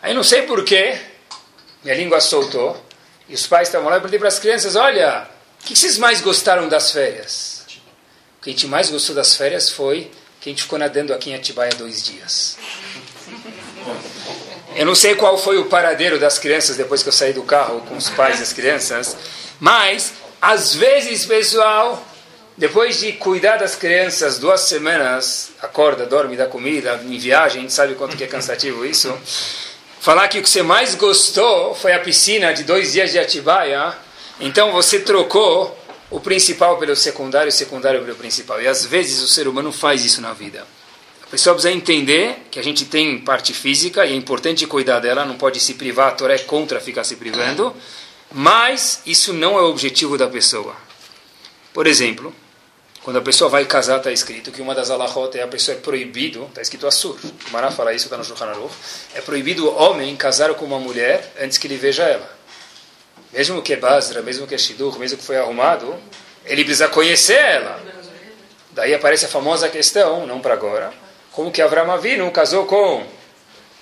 S3: Aí não sei porquê, minha língua soltou, e os pais estavam lá e perguntei para as crianças, olha, o que vocês mais gostaram das férias? O que a gente mais gostou das férias foi que a gente ficou nadando aqui em Atibaia dois dias. Eu não sei qual foi o paradeiro das crianças depois que eu saí do carro com os pais e as crianças, mas às vezes, pessoal, depois de cuidar das crianças duas semanas, acorda, dorme, dá comida, em viagem, a gente sabe quanto que é cansativo isso. Falar que o que você mais gostou foi a piscina de dois dias de Atibaia, então você trocou o principal pelo secundário o secundário pelo principal. E às vezes o ser humano faz isso na vida pessoa precisa entender que a gente tem parte física e é importante cuidar dela, não pode se privar, a Torá é contra ficar se privando, mas isso não é o objetivo da pessoa. Por exemplo, quando a pessoa vai casar, está escrito que uma das alahot é a pessoa é proibido, está escrito assur, o Mará fala isso, está no Shulchan Aruch, é proibido o homem casar com uma mulher antes que ele veja ela. Mesmo que é Basra, mesmo que é Shidur, mesmo que foi arrumado, ele precisa conhecer ela. Daí aparece a famosa questão, não para agora, como que Avram Avinu casou com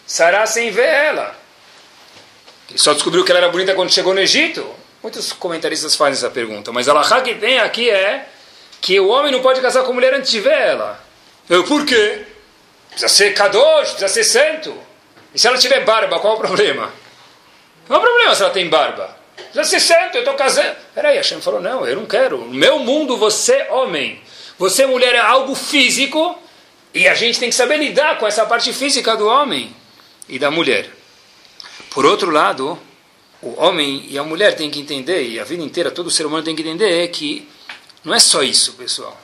S3: Sarah sem ver ela. Ele só descobriu que ela era bonita quando chegou no Egito. Muitos comentaristas fazem essa pergunta, mas a Laha que tem aqui é que o homem não pode casar com mulher antes de ver ela. Eu, por quê? Precisa ser kadosh, precisa ser santo. E se ela tiver barba, qual é o problema? Não há problema se ela tem barba. Precisa ser santo, eu estou casando. Peraí, Hashem falou, não, eu não quero. No meu mundo, você homem. Você mulher é algo físico e a gente tem que saber lidar com essa parte física do homem e da mulher. Por outro lado, o homem e a mulher têm que entender, e a vida inteira todo ser humano tem que entender, que não é só isso, pessoal.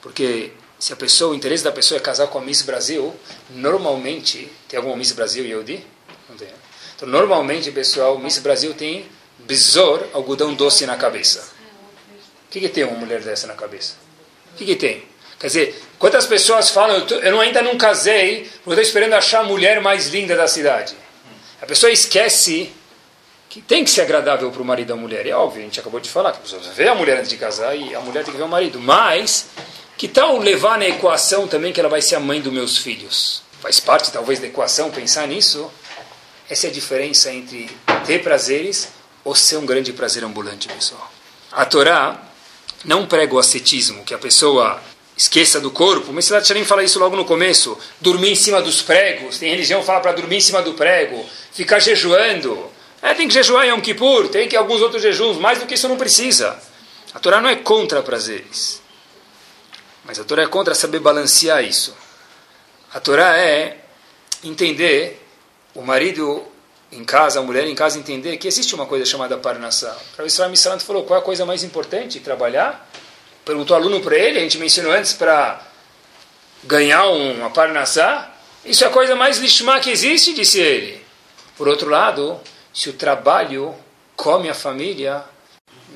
S3: Porque se a pessoa, o interesse da pessoa é casar com a Miss Brasil, normalmente, tem alguma Miss Brasil, Yodi? Não tem. Né? Então, normalmente, pessoal, Miss Brasil tem besor, algodão doce na cabeça. O que, que tem uma mulher dessa na cabeça? O que, que tem? Quer dizer, quantas pessoas falam, eu, tô, eu ainda não casei, eu estou esperando achar a mulher mais linda da cidade. A pessoa esquece que tem que ser agradável para o marido a mulher. É óbvio, a gente acabou de falar, que a pessoa vê a mulher antes de casar e a mulher tem que ver o marido. Mas, que tal levar na equação também que ela vai ser a mãe dos meus filhos? Faz parte, talvez, da equação pensar nisso. Essa é a diferença entre ter prazeres ou ser um grande prazer ambulante, pessoal. A Torá não prega o ascetismo, que a pessoa esqueça do corpo. O Messilat Shalim fala isso logo no começo. Dormir em cima dos pregos. Tem religião que fala para dormir em cima do prego. Ficar jejuando. É, tem que jejuar em Yom Kippur, tem que alguns outros jejuns, mais do que isso não precisa. A Torá não é contra prazeres. Mas a Torá é contra saber balancear isso. A Torá é entender o marido em casa, a mulher em casa entender que existe uma coisa chamada parnassá. O Israel Missalant falou qual é a coisa mais importante? Trabalhar. Perguntou aluno para ele, a gente mencionou antes, para ganhar uma parnassá. Isso é a coisa mais lishma que existe, disse ele. Por outro lado, se o trabalho come a família,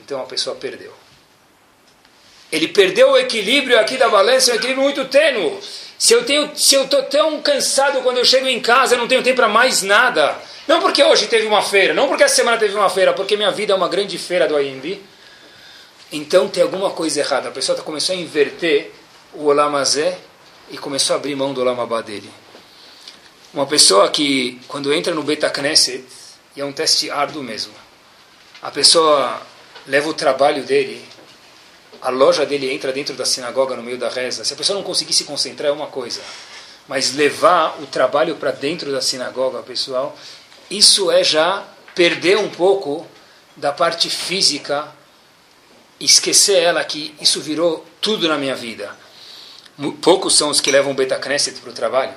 S3: então a pessoa perdeu. Ele perdeu o equilíbrio aqui da balança, um equilíbrio muito tênue. Se eu tenho, se eu estou tão cansado quando eu chego em casa, eu não tenho tempo para mais nada. Não porque hoje teve uma feira, não porque essa semana teve uma feira, porque minha vida é uma grande feira do AMB. Então tem alguma coisa errada. A pessoa começou a inverter o Olamazé e começou a abrir mão do Olamabá dele. Uma pessoa que, quando entra no Beta Knesset, e é um teste árduo mesmo, a pessoa leva o trabalho dele, a loja dele entra dentro da sinagoga no meio da reza. Se a pessoa não conseguir se concentrar, é uma coisa. Mas levar o trabalho para dentro da sinagoga, pessoal, isso é já perder um pouco da parte física, esquecer ela que isso virou tudo na minha vida. Poucos são os que levam o Beta para o trabalho.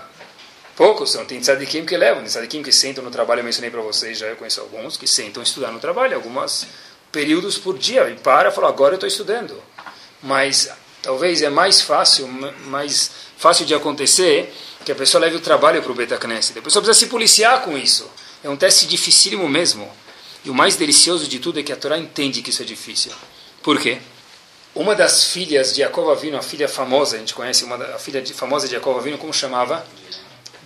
S3: Poucos são. Tem tzadikim que levam, tem tzadikim que sentam no trabalho, eu mencionei para vocês, já eu conheço alguns, que sentam estudar no trabalho, alguns períodos por dia, e para fala, agora eu estou estudando. Mas talvez é mais fácil, mais fácil de acontecer que a pessoa leve o trabalho para o Beta. A pessoa precisa se policiar com isso. É um teste dificílimo mesmo. E o mais delicioso de tudo é que a Torá entende que isso é difícil. Por quê? Uma das filhas de Jacob Avino, a filha famosa, a gente conhece uma da, a filha de, famosa de Jacob Avino, como chamava?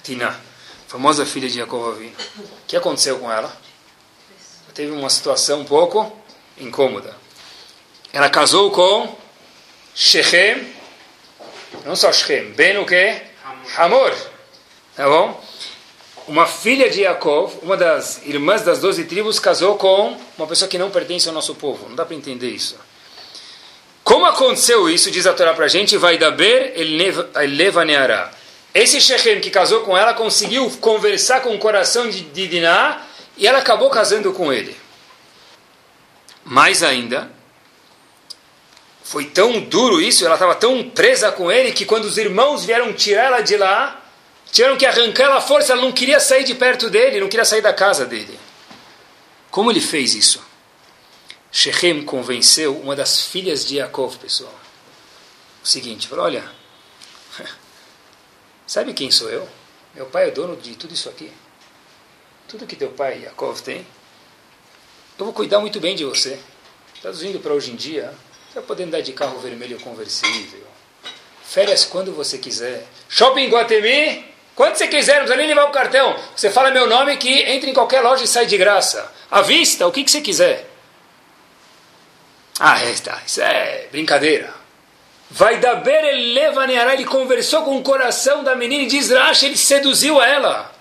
S3: Tina. Famosa filha de Jacob Avino. O que aconteceu com ela? Teve uma situação um pouco incômoda. Ela casou com Shechem, não só Shechem, bem o que? Hamor. Tá bom? Uma filha de Yaakov, uma das irmãs das doze tribos, casou com uma pessoa que não pertence ao nosso povo. Não dá para entender isso. Como aconteceu isso, diz a Torá para a gente, vai daber el leva neará. Esse Shechem que casou com ela conseguiu conversar com o coração de Diná e ela acabou casando com ele. Mais ainda, foi tão duro isso, ela estava tão presa com ele que quando os irmãos vieram tirar ela de lá, Tiveram que arrancar ela à força, ela não queria sair de perto dele, não queria sair da casa dele. Como ele fez isso? Shechem convenceu uma das filhas de Yaakov, pessoal. O seguinte, falou, olha, sabe quem sou eu? Meu pai é dono de tudo isso aqui. Tudo que teu pai, Yaakov, tem. Eu vou cuidar muito bem de você. Traduzindo para hoje em dia, você vai poder andar de carro vermelho conversível. Férias quando você quiser. Shopping Guatemi, quando você quiser, não precisa nem levar o cartão. Você fala meu nome que entra em qualquer loja e sai de graça. À vista, o que, que você quiser. Ah, está, isso é brincadeira. Vai dar ber ele leva ele conversou com o coração da menina e diz Rashi, ele seduziu ela.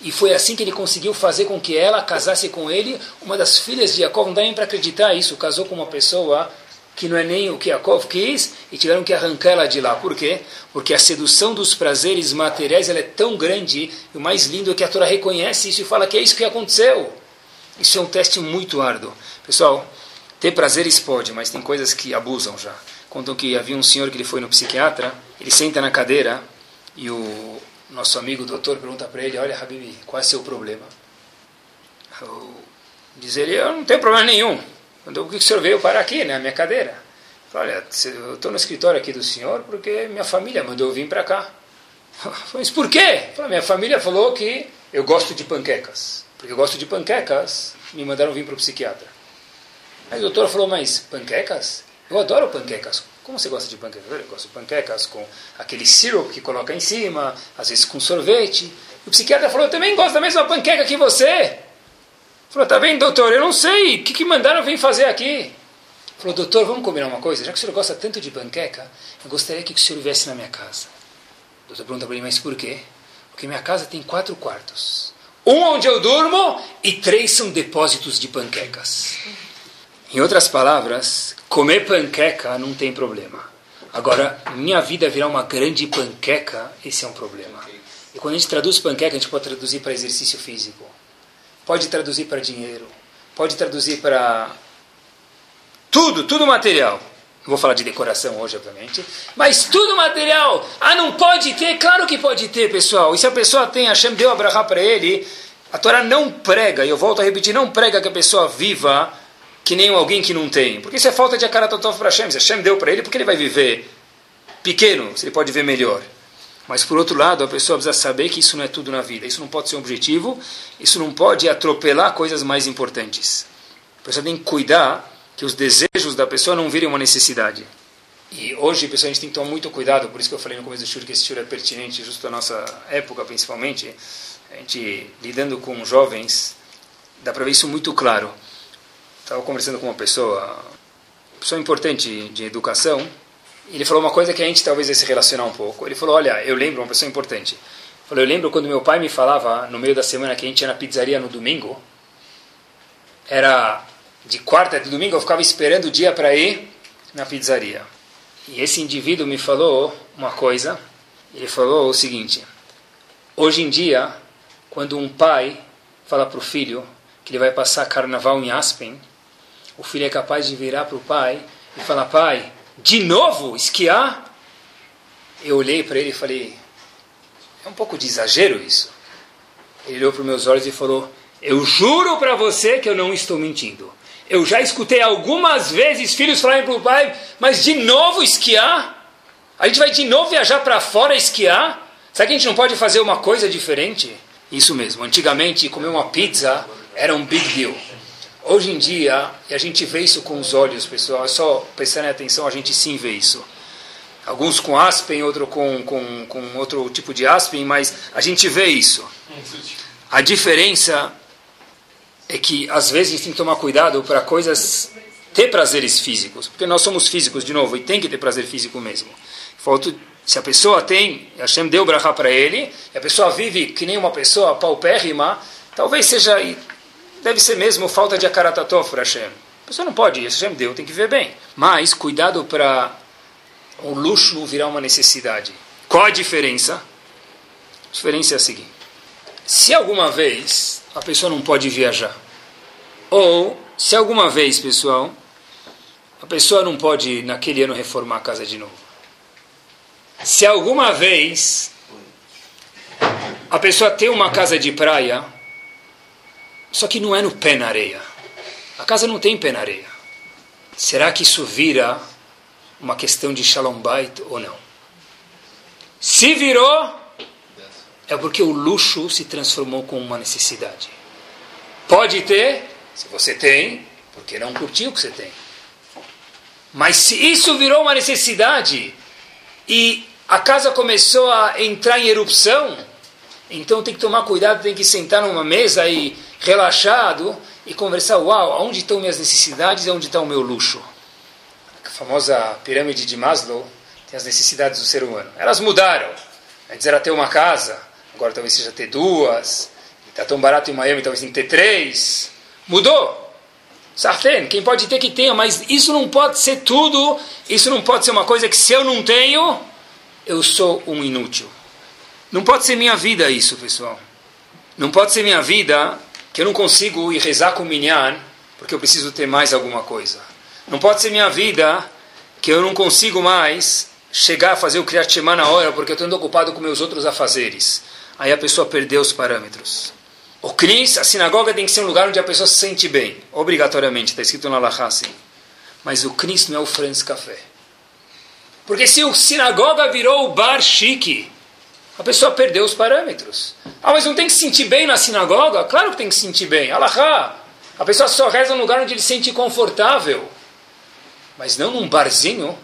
S3: E foi assim que ele conseguiu fazer com que ela casasse com ele, uma das filhas de Jacob. Não dá nem para acreditar isso. Casou com uma pessoa que não é nem o que Yaakov quis, e tiveram que arrancar ela de lá. Por quê? Porque a sedução dos prazeres materiais ela é tão grande, e o mais lindo é que a Torá reconhece isso e fala que é isso que aconteceu. Isso é um teste muito árduo. Pessoal, ter prazeres pode, mas tem coisas que abusam já. Contam que havia um senhor que ele foi no psiquiatra, ele senta na cadeira, e o nosso amigo doutor pergunta para ele, olha, Habibi, qual é o seu problema? Diz ele, eu não tenho problema nenhum. Por que o senhor veio parar aqui, né, minha cadeira? Olha, eu estou no escritório aqui do senhor porque minha família mandou eu vir para cá. Mas por quê? minha família falou que eu gosto de panquecas. Porque eu gosto de panquecas, me mandaram vir para o psiquiatra. Aí o doutor falou, mas panquecas? Eu adoro panquecas. Como você gosta de panquecas? Eu gosto de panquecas com aquele syrup que coloca em cima, às vezes com sorvete. O psiquiatra falou, eu também gosto da mesma panqueca que você. Falou, tá vendo, doutor? Eu não sei. O que, que mandaram vir fazer aqui? Falou, doutor, vamos combinar uma coisa? Já que o senhor gosta tanto de panqueca, eu gostaria que o senhor viesse na minha casa. O doutor pergunta para ele, mas por quê? Porque minha casa tem quatro quartos. Um onde eu durmo e três são depósitos de panquecas. Em outras palavras, comer panqueca não tem problema. Agora, minha vida virar uma grande panqueca, esse é um problema. E quando a gente traduz panqueca, a gente pode traduzir para exercício físico. Pode traduzir para dinheiro, pode traduzir para tudo, tudo material. Não vou falar de decoração hoje, obviamente. Mas tudo material. Ah, não pode ter? Claro que pode ter, pessoal. E se a pessoa tem, Hashem deu a para ele, a Torá não prega, e eu volto a repetir, não prega que a pessoa viva que nem alguém que não tem. Porque isso é falta de akaratotov para Hashem. Se Hashem deu para ele, porque ele vai viver pequeno, se ele pode viver melhor. Mas, por outro lado, a pessoa precisa saber que isso não é tudo na vida. Isso não pode ser um objetivo, isso não pode atropelar coisas mais importantes. A pessoa tem que cuidar que os desejos da pessoa não virem uma necessidade. E hoje, pessoal, a gente tem que tomar muito cuidado, por isso que eu falei no começo do shur que esse shur é pertinente, justo na nossa época, principalmente. A gente, lidando com jovens, dá para ver isso muito claro. Estava conversando com uma pessoa, uma pessoa importante de educação, ele falou uma coisa que a gente talvez vai se relacionar um pouco. Ele falou, olha, eu lembro, uma pessoa importante. Ele falou, eu lembro quando meu pai me falava, no meio da semana, que a gente ia na pizzaria no domingo, era de quarta de domingo, eu ficava esperando o dia para ir na pizzaria. E esse indivíduo me falou uma coisa, ele falou o seguinte, hoje em dia, quando um pai fala para o filho que ele vai passar carnaval em Aspen, o filho é capaz de virar para o pai e falar, pai, de novo esquiar? Eu olhei para ele e falei: é um pouco de exagero isso. Ele olhou para os meus olhos e falou: Eu juro para você que eu não estou mentindo. Eu já escutei algumas vezes filhos falarem para o pai, mas de novo esquiar? A gente vai de novo viajar para fora esquiar? Será que a gente não pode fazer uma coisa diferente? Isso mesmo. Antigamente, comer uma pizza era um big deal. Hoje em dia, e a gente vê isso com os olhos, pessoal, é só prestarem atenção, a gente sim vê isso. Alguns com aspen, outro com, com, com outro tipo de aspen, mas a gente vê isso. A diferença é que às vezes a gente tem que tomar cuidado para coisas ter prazeres físicos, porque nós somos físicos de novo e tem que ter prazer físico mesmo. Falta, se a pessoa tem, Hashem deu brachá para ele, e a pessoa vive que nem uma pessoa paupérrima, talvez seja deve ser mesmo falta de akaratatov para Hashem. A pessoa não pode, Hashem deu, tem que ver bem. Mas cuidado para o luxo virar uma necessidade. Qual a diferença? A diferença é a seguinte. Se alguma vez a pessoa não pode viajar, ou se alguma vez, pessoal, a pessoa não pode naquele ano reformar a casa de novo. Se alguma vez a pessoa tem uma casa de praia só que não é no pé na areia. A casa não tem pé na areia. Será que isso vira uma questão de shalom bait ou não? Se virou, é porque o luxo se transformou com uma necessidade. Pode ter, se você tem, porque não curtiu o que você tem. Mas se isso virou uma necessidade e a casa começou a entrar em erupção, então tem que tomar cuidado, tem que sentar numa mesa e relaxado e conversar, uau, onde estão minhas necessidades e onde está o meu luxo? A famosa pirâmide de Maslow tem as necessidades do ser humano. Elas mudaram. Antes era ter uma casa, agora talvez seja ter duas. Está tão barato em Miami, talvez tem que ter três. Mudou. Sarten, quem pode ter que tenha, mas isso não pode ser tudo, isso não pode ser uma coisa que se eu não tenho, eu sou um inútil. Não pode ser minha vida isso, pessoal. Não pode ser minha vida que eu não consigo ir rezar com o minyan porque eu preciso ter mais alguma coisa. Não pode ser minha vida que eu não consigo mais chegar a fazer o Kriyat Shema na hora porque eu estou ocupado com meus outros afazeres. Aí a pessoa perdeu os parâmetros. O Knis, a sinagoga tem que ser um lugar onde a pessoa se sente bem. Obrigatoriamente, está escrito na Laha assim. Mas o Knis não é o Franz Café. Porque se o sinagoga virou o bar chique, a pessoa perdeu os parâmetros. Ah, mas não tem que se sentir bem na sinagoga? Claro que tem que se sentir bem. Alahá. A pessoa só reza no lugar onde ele se sente confortável. Mas não num barzinho.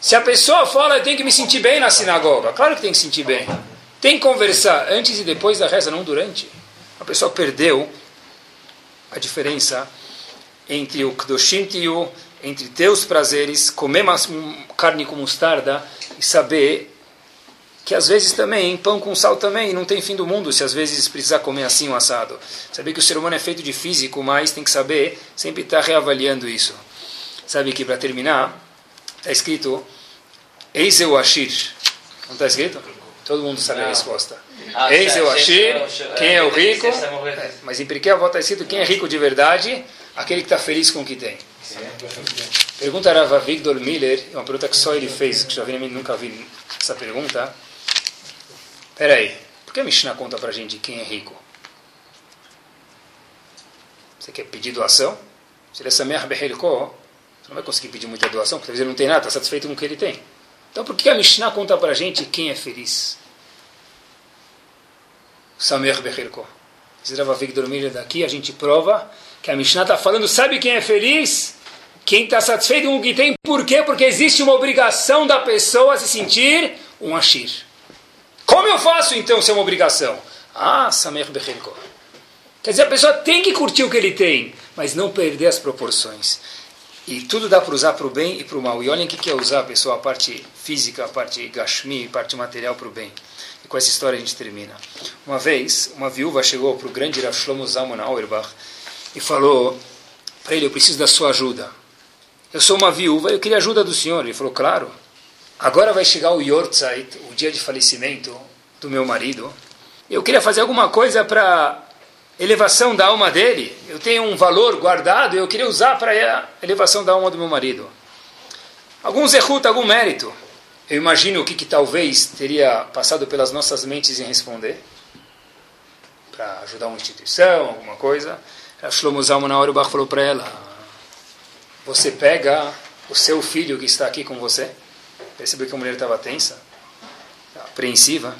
S3: Se a pessoa fala, eu tenho que me sentir bem na sinagoga. Claro que tem que se sentir bem. Tem que conversar antes e depois da reza, não durante. A pessoa perdeu a diferença entre o Kdoshim entre teus prazeres, comer carne com mostarda e saber que às vezes também, pão com sal também, não tem fim do mundo se às vezes precisar comer assim um assado. Saber que o ser humano é feito de físico, mas tem que saber, sempre estar tá reavaliando isso. Sabe que para terminar, está escrito Eiseu Ashir. Não está escrito? Todo mundo sabe a resposta.
S5: Ah,
S3: Eis é o Ashir,
S5: é
S3: quem é o rico. Mas em Pirkei Avot está escrito quem é rico de verdade, aquele que está feliz com o que tem. Pergunta a Victor Miller, é uma pergunta que só ele fez, que já vi, nunca vi essa pergunta. Peraí, por que a Mishnah conta pra gente quem é rico? Você quer pedir doação? Se ele é Samer Behelko, você não vai conseguir pedir muita doação, porque talvez ele não tem nada, está satisfeito com o que ele tem. Então por que a Mishnah conta pra gente quem é feliz? Samer Behelko. Se Rav Victor Miller daqui, a gente prova que a Mishnah está falando, sabe quem é feliz? Quem está satisfeito com o que tem, por quê? Porque existe uma obrigação da pessoa se sentir um Ashir. Como eu faço então se é uma obrigação? Ah, Samer Bechelko. Quer dizer, a pessoa tem que curtir o que ele tem, mas não perder as proporções. E tudo dá para usar para o bem e para o mal. E olhem o que é usar, pessoal, a parte física, a parte gashmi, a parte material para o bem. E com essa história a gente termina. Uma vez, uma viúva chegou para o grande Rav Shlomo Zalman Auerbach e falou para ele, eu preciso da sua ajuda. Eu sou uma viúva, eu queria ajuda do senhor. Ele falou, claro. Agora vai chegar o Yortzeit, o dia de falecimento do meu marido. Eu queria fazer alguma coisa para elevação da alma dele. Eu tenho um valor guardado e eu queria usar para a elevação da alma do meu marido. Algum zerut, algum mérito. Eu imagino o que, que talvez teria passado pelas nossas mentes em responder. Para ajudar uma instituição, alguma coisa. A Shlomo Zalman Auerbach falou para ela, você pega o seu filho que está aqui com você. Percebeu que a mulher estava tensa, apreensiva.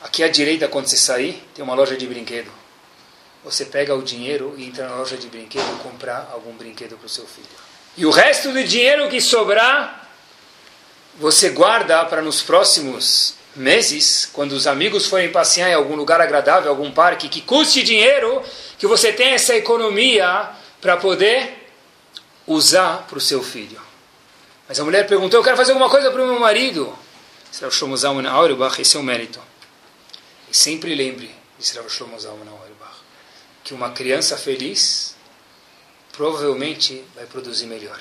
S3: Aqui à direita, quando você sair, tem uma loja de brinquedo. Você pega o dinheiro e entra na loja de brinquedo e comprar algum brinquedo para o seu filho. E o resto do dinheiro que sobrar, você guarda para nos próximos meses, quando os amigos forem passear em algum lugar agradável, algum parque, que custe dinheiro, que você tenha essa economia para poder usar para o seu filho. Mas a mulher perguntou: Eu quero fazer alguma coisa para o meu marido. Esse é o mérito. E sempre lembre, Rav Shlomo Zalman Auerbach, que uma criança feliz provavelmente vai produzir melhor.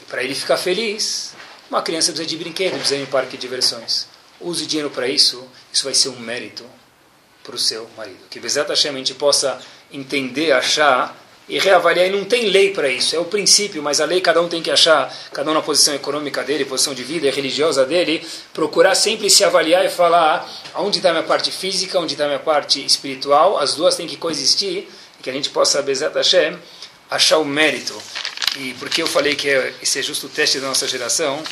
S3: E para ele ficar feliz, uma criança precisa de brinquedo, precisa ir em parque de diversões. Use dinheiro para isso, isso vai ser um mérito para o seu marido. Que Bezat Hashem a gente possa entender, achar e reavaliar. E não tem lei para isso, é o princípio, mas a lei cada um tem que achar, cada um na posição econômica dele, posição de vida e religiosa dele, procurar sempre se avaliar e falar onde está minha parte física, onde está minha parte espiritual, as duas têm que coexistir, e que a gente possa, Bezat Hashem, achar o mérito. E porque eu falei que esse é justo o teste da nossa geração,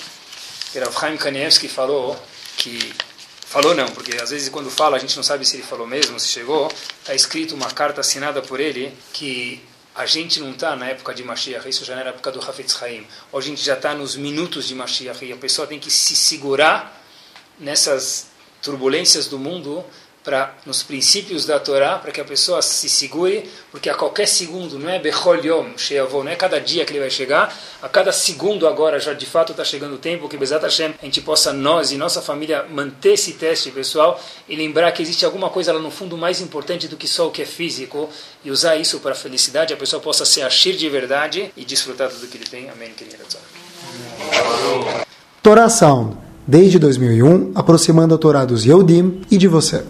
S3: que Rav Chaim Kanievski falou que Falou não, porque às vezes quando fala a gente não sabe se ele falou mesmo, se chegou. Está escrito uma carta assinada por ele que a gente não está na época de Mashiach, isso já na época do Hafetz Haim. Hoje a gente já está nos minutos de Mashiach e a pessoa tem que se segurar nessas turbulências do mundo para nos princípios da Torá, para que a pessoa se segure, porque a qualquer segundo, não é Bechol Yom, Sheavô, não é cada dia que ele vai chegar, a cada segundo agora já de fato está chegando o tempo que Bezat Hashem, a gente possa, nós e nossa família, manter esse teste pessoal e lembrar que existe alguma coisa lá no fundo mais importante do que só o que é físico e usar isso para a felicidade, a pessoa possa ser Ashir de verdade e desfrutar tudo que ele tem. Amém.
S2: Torá Sound, desde 2001, aproximando a Torá dos Yehudim e de você.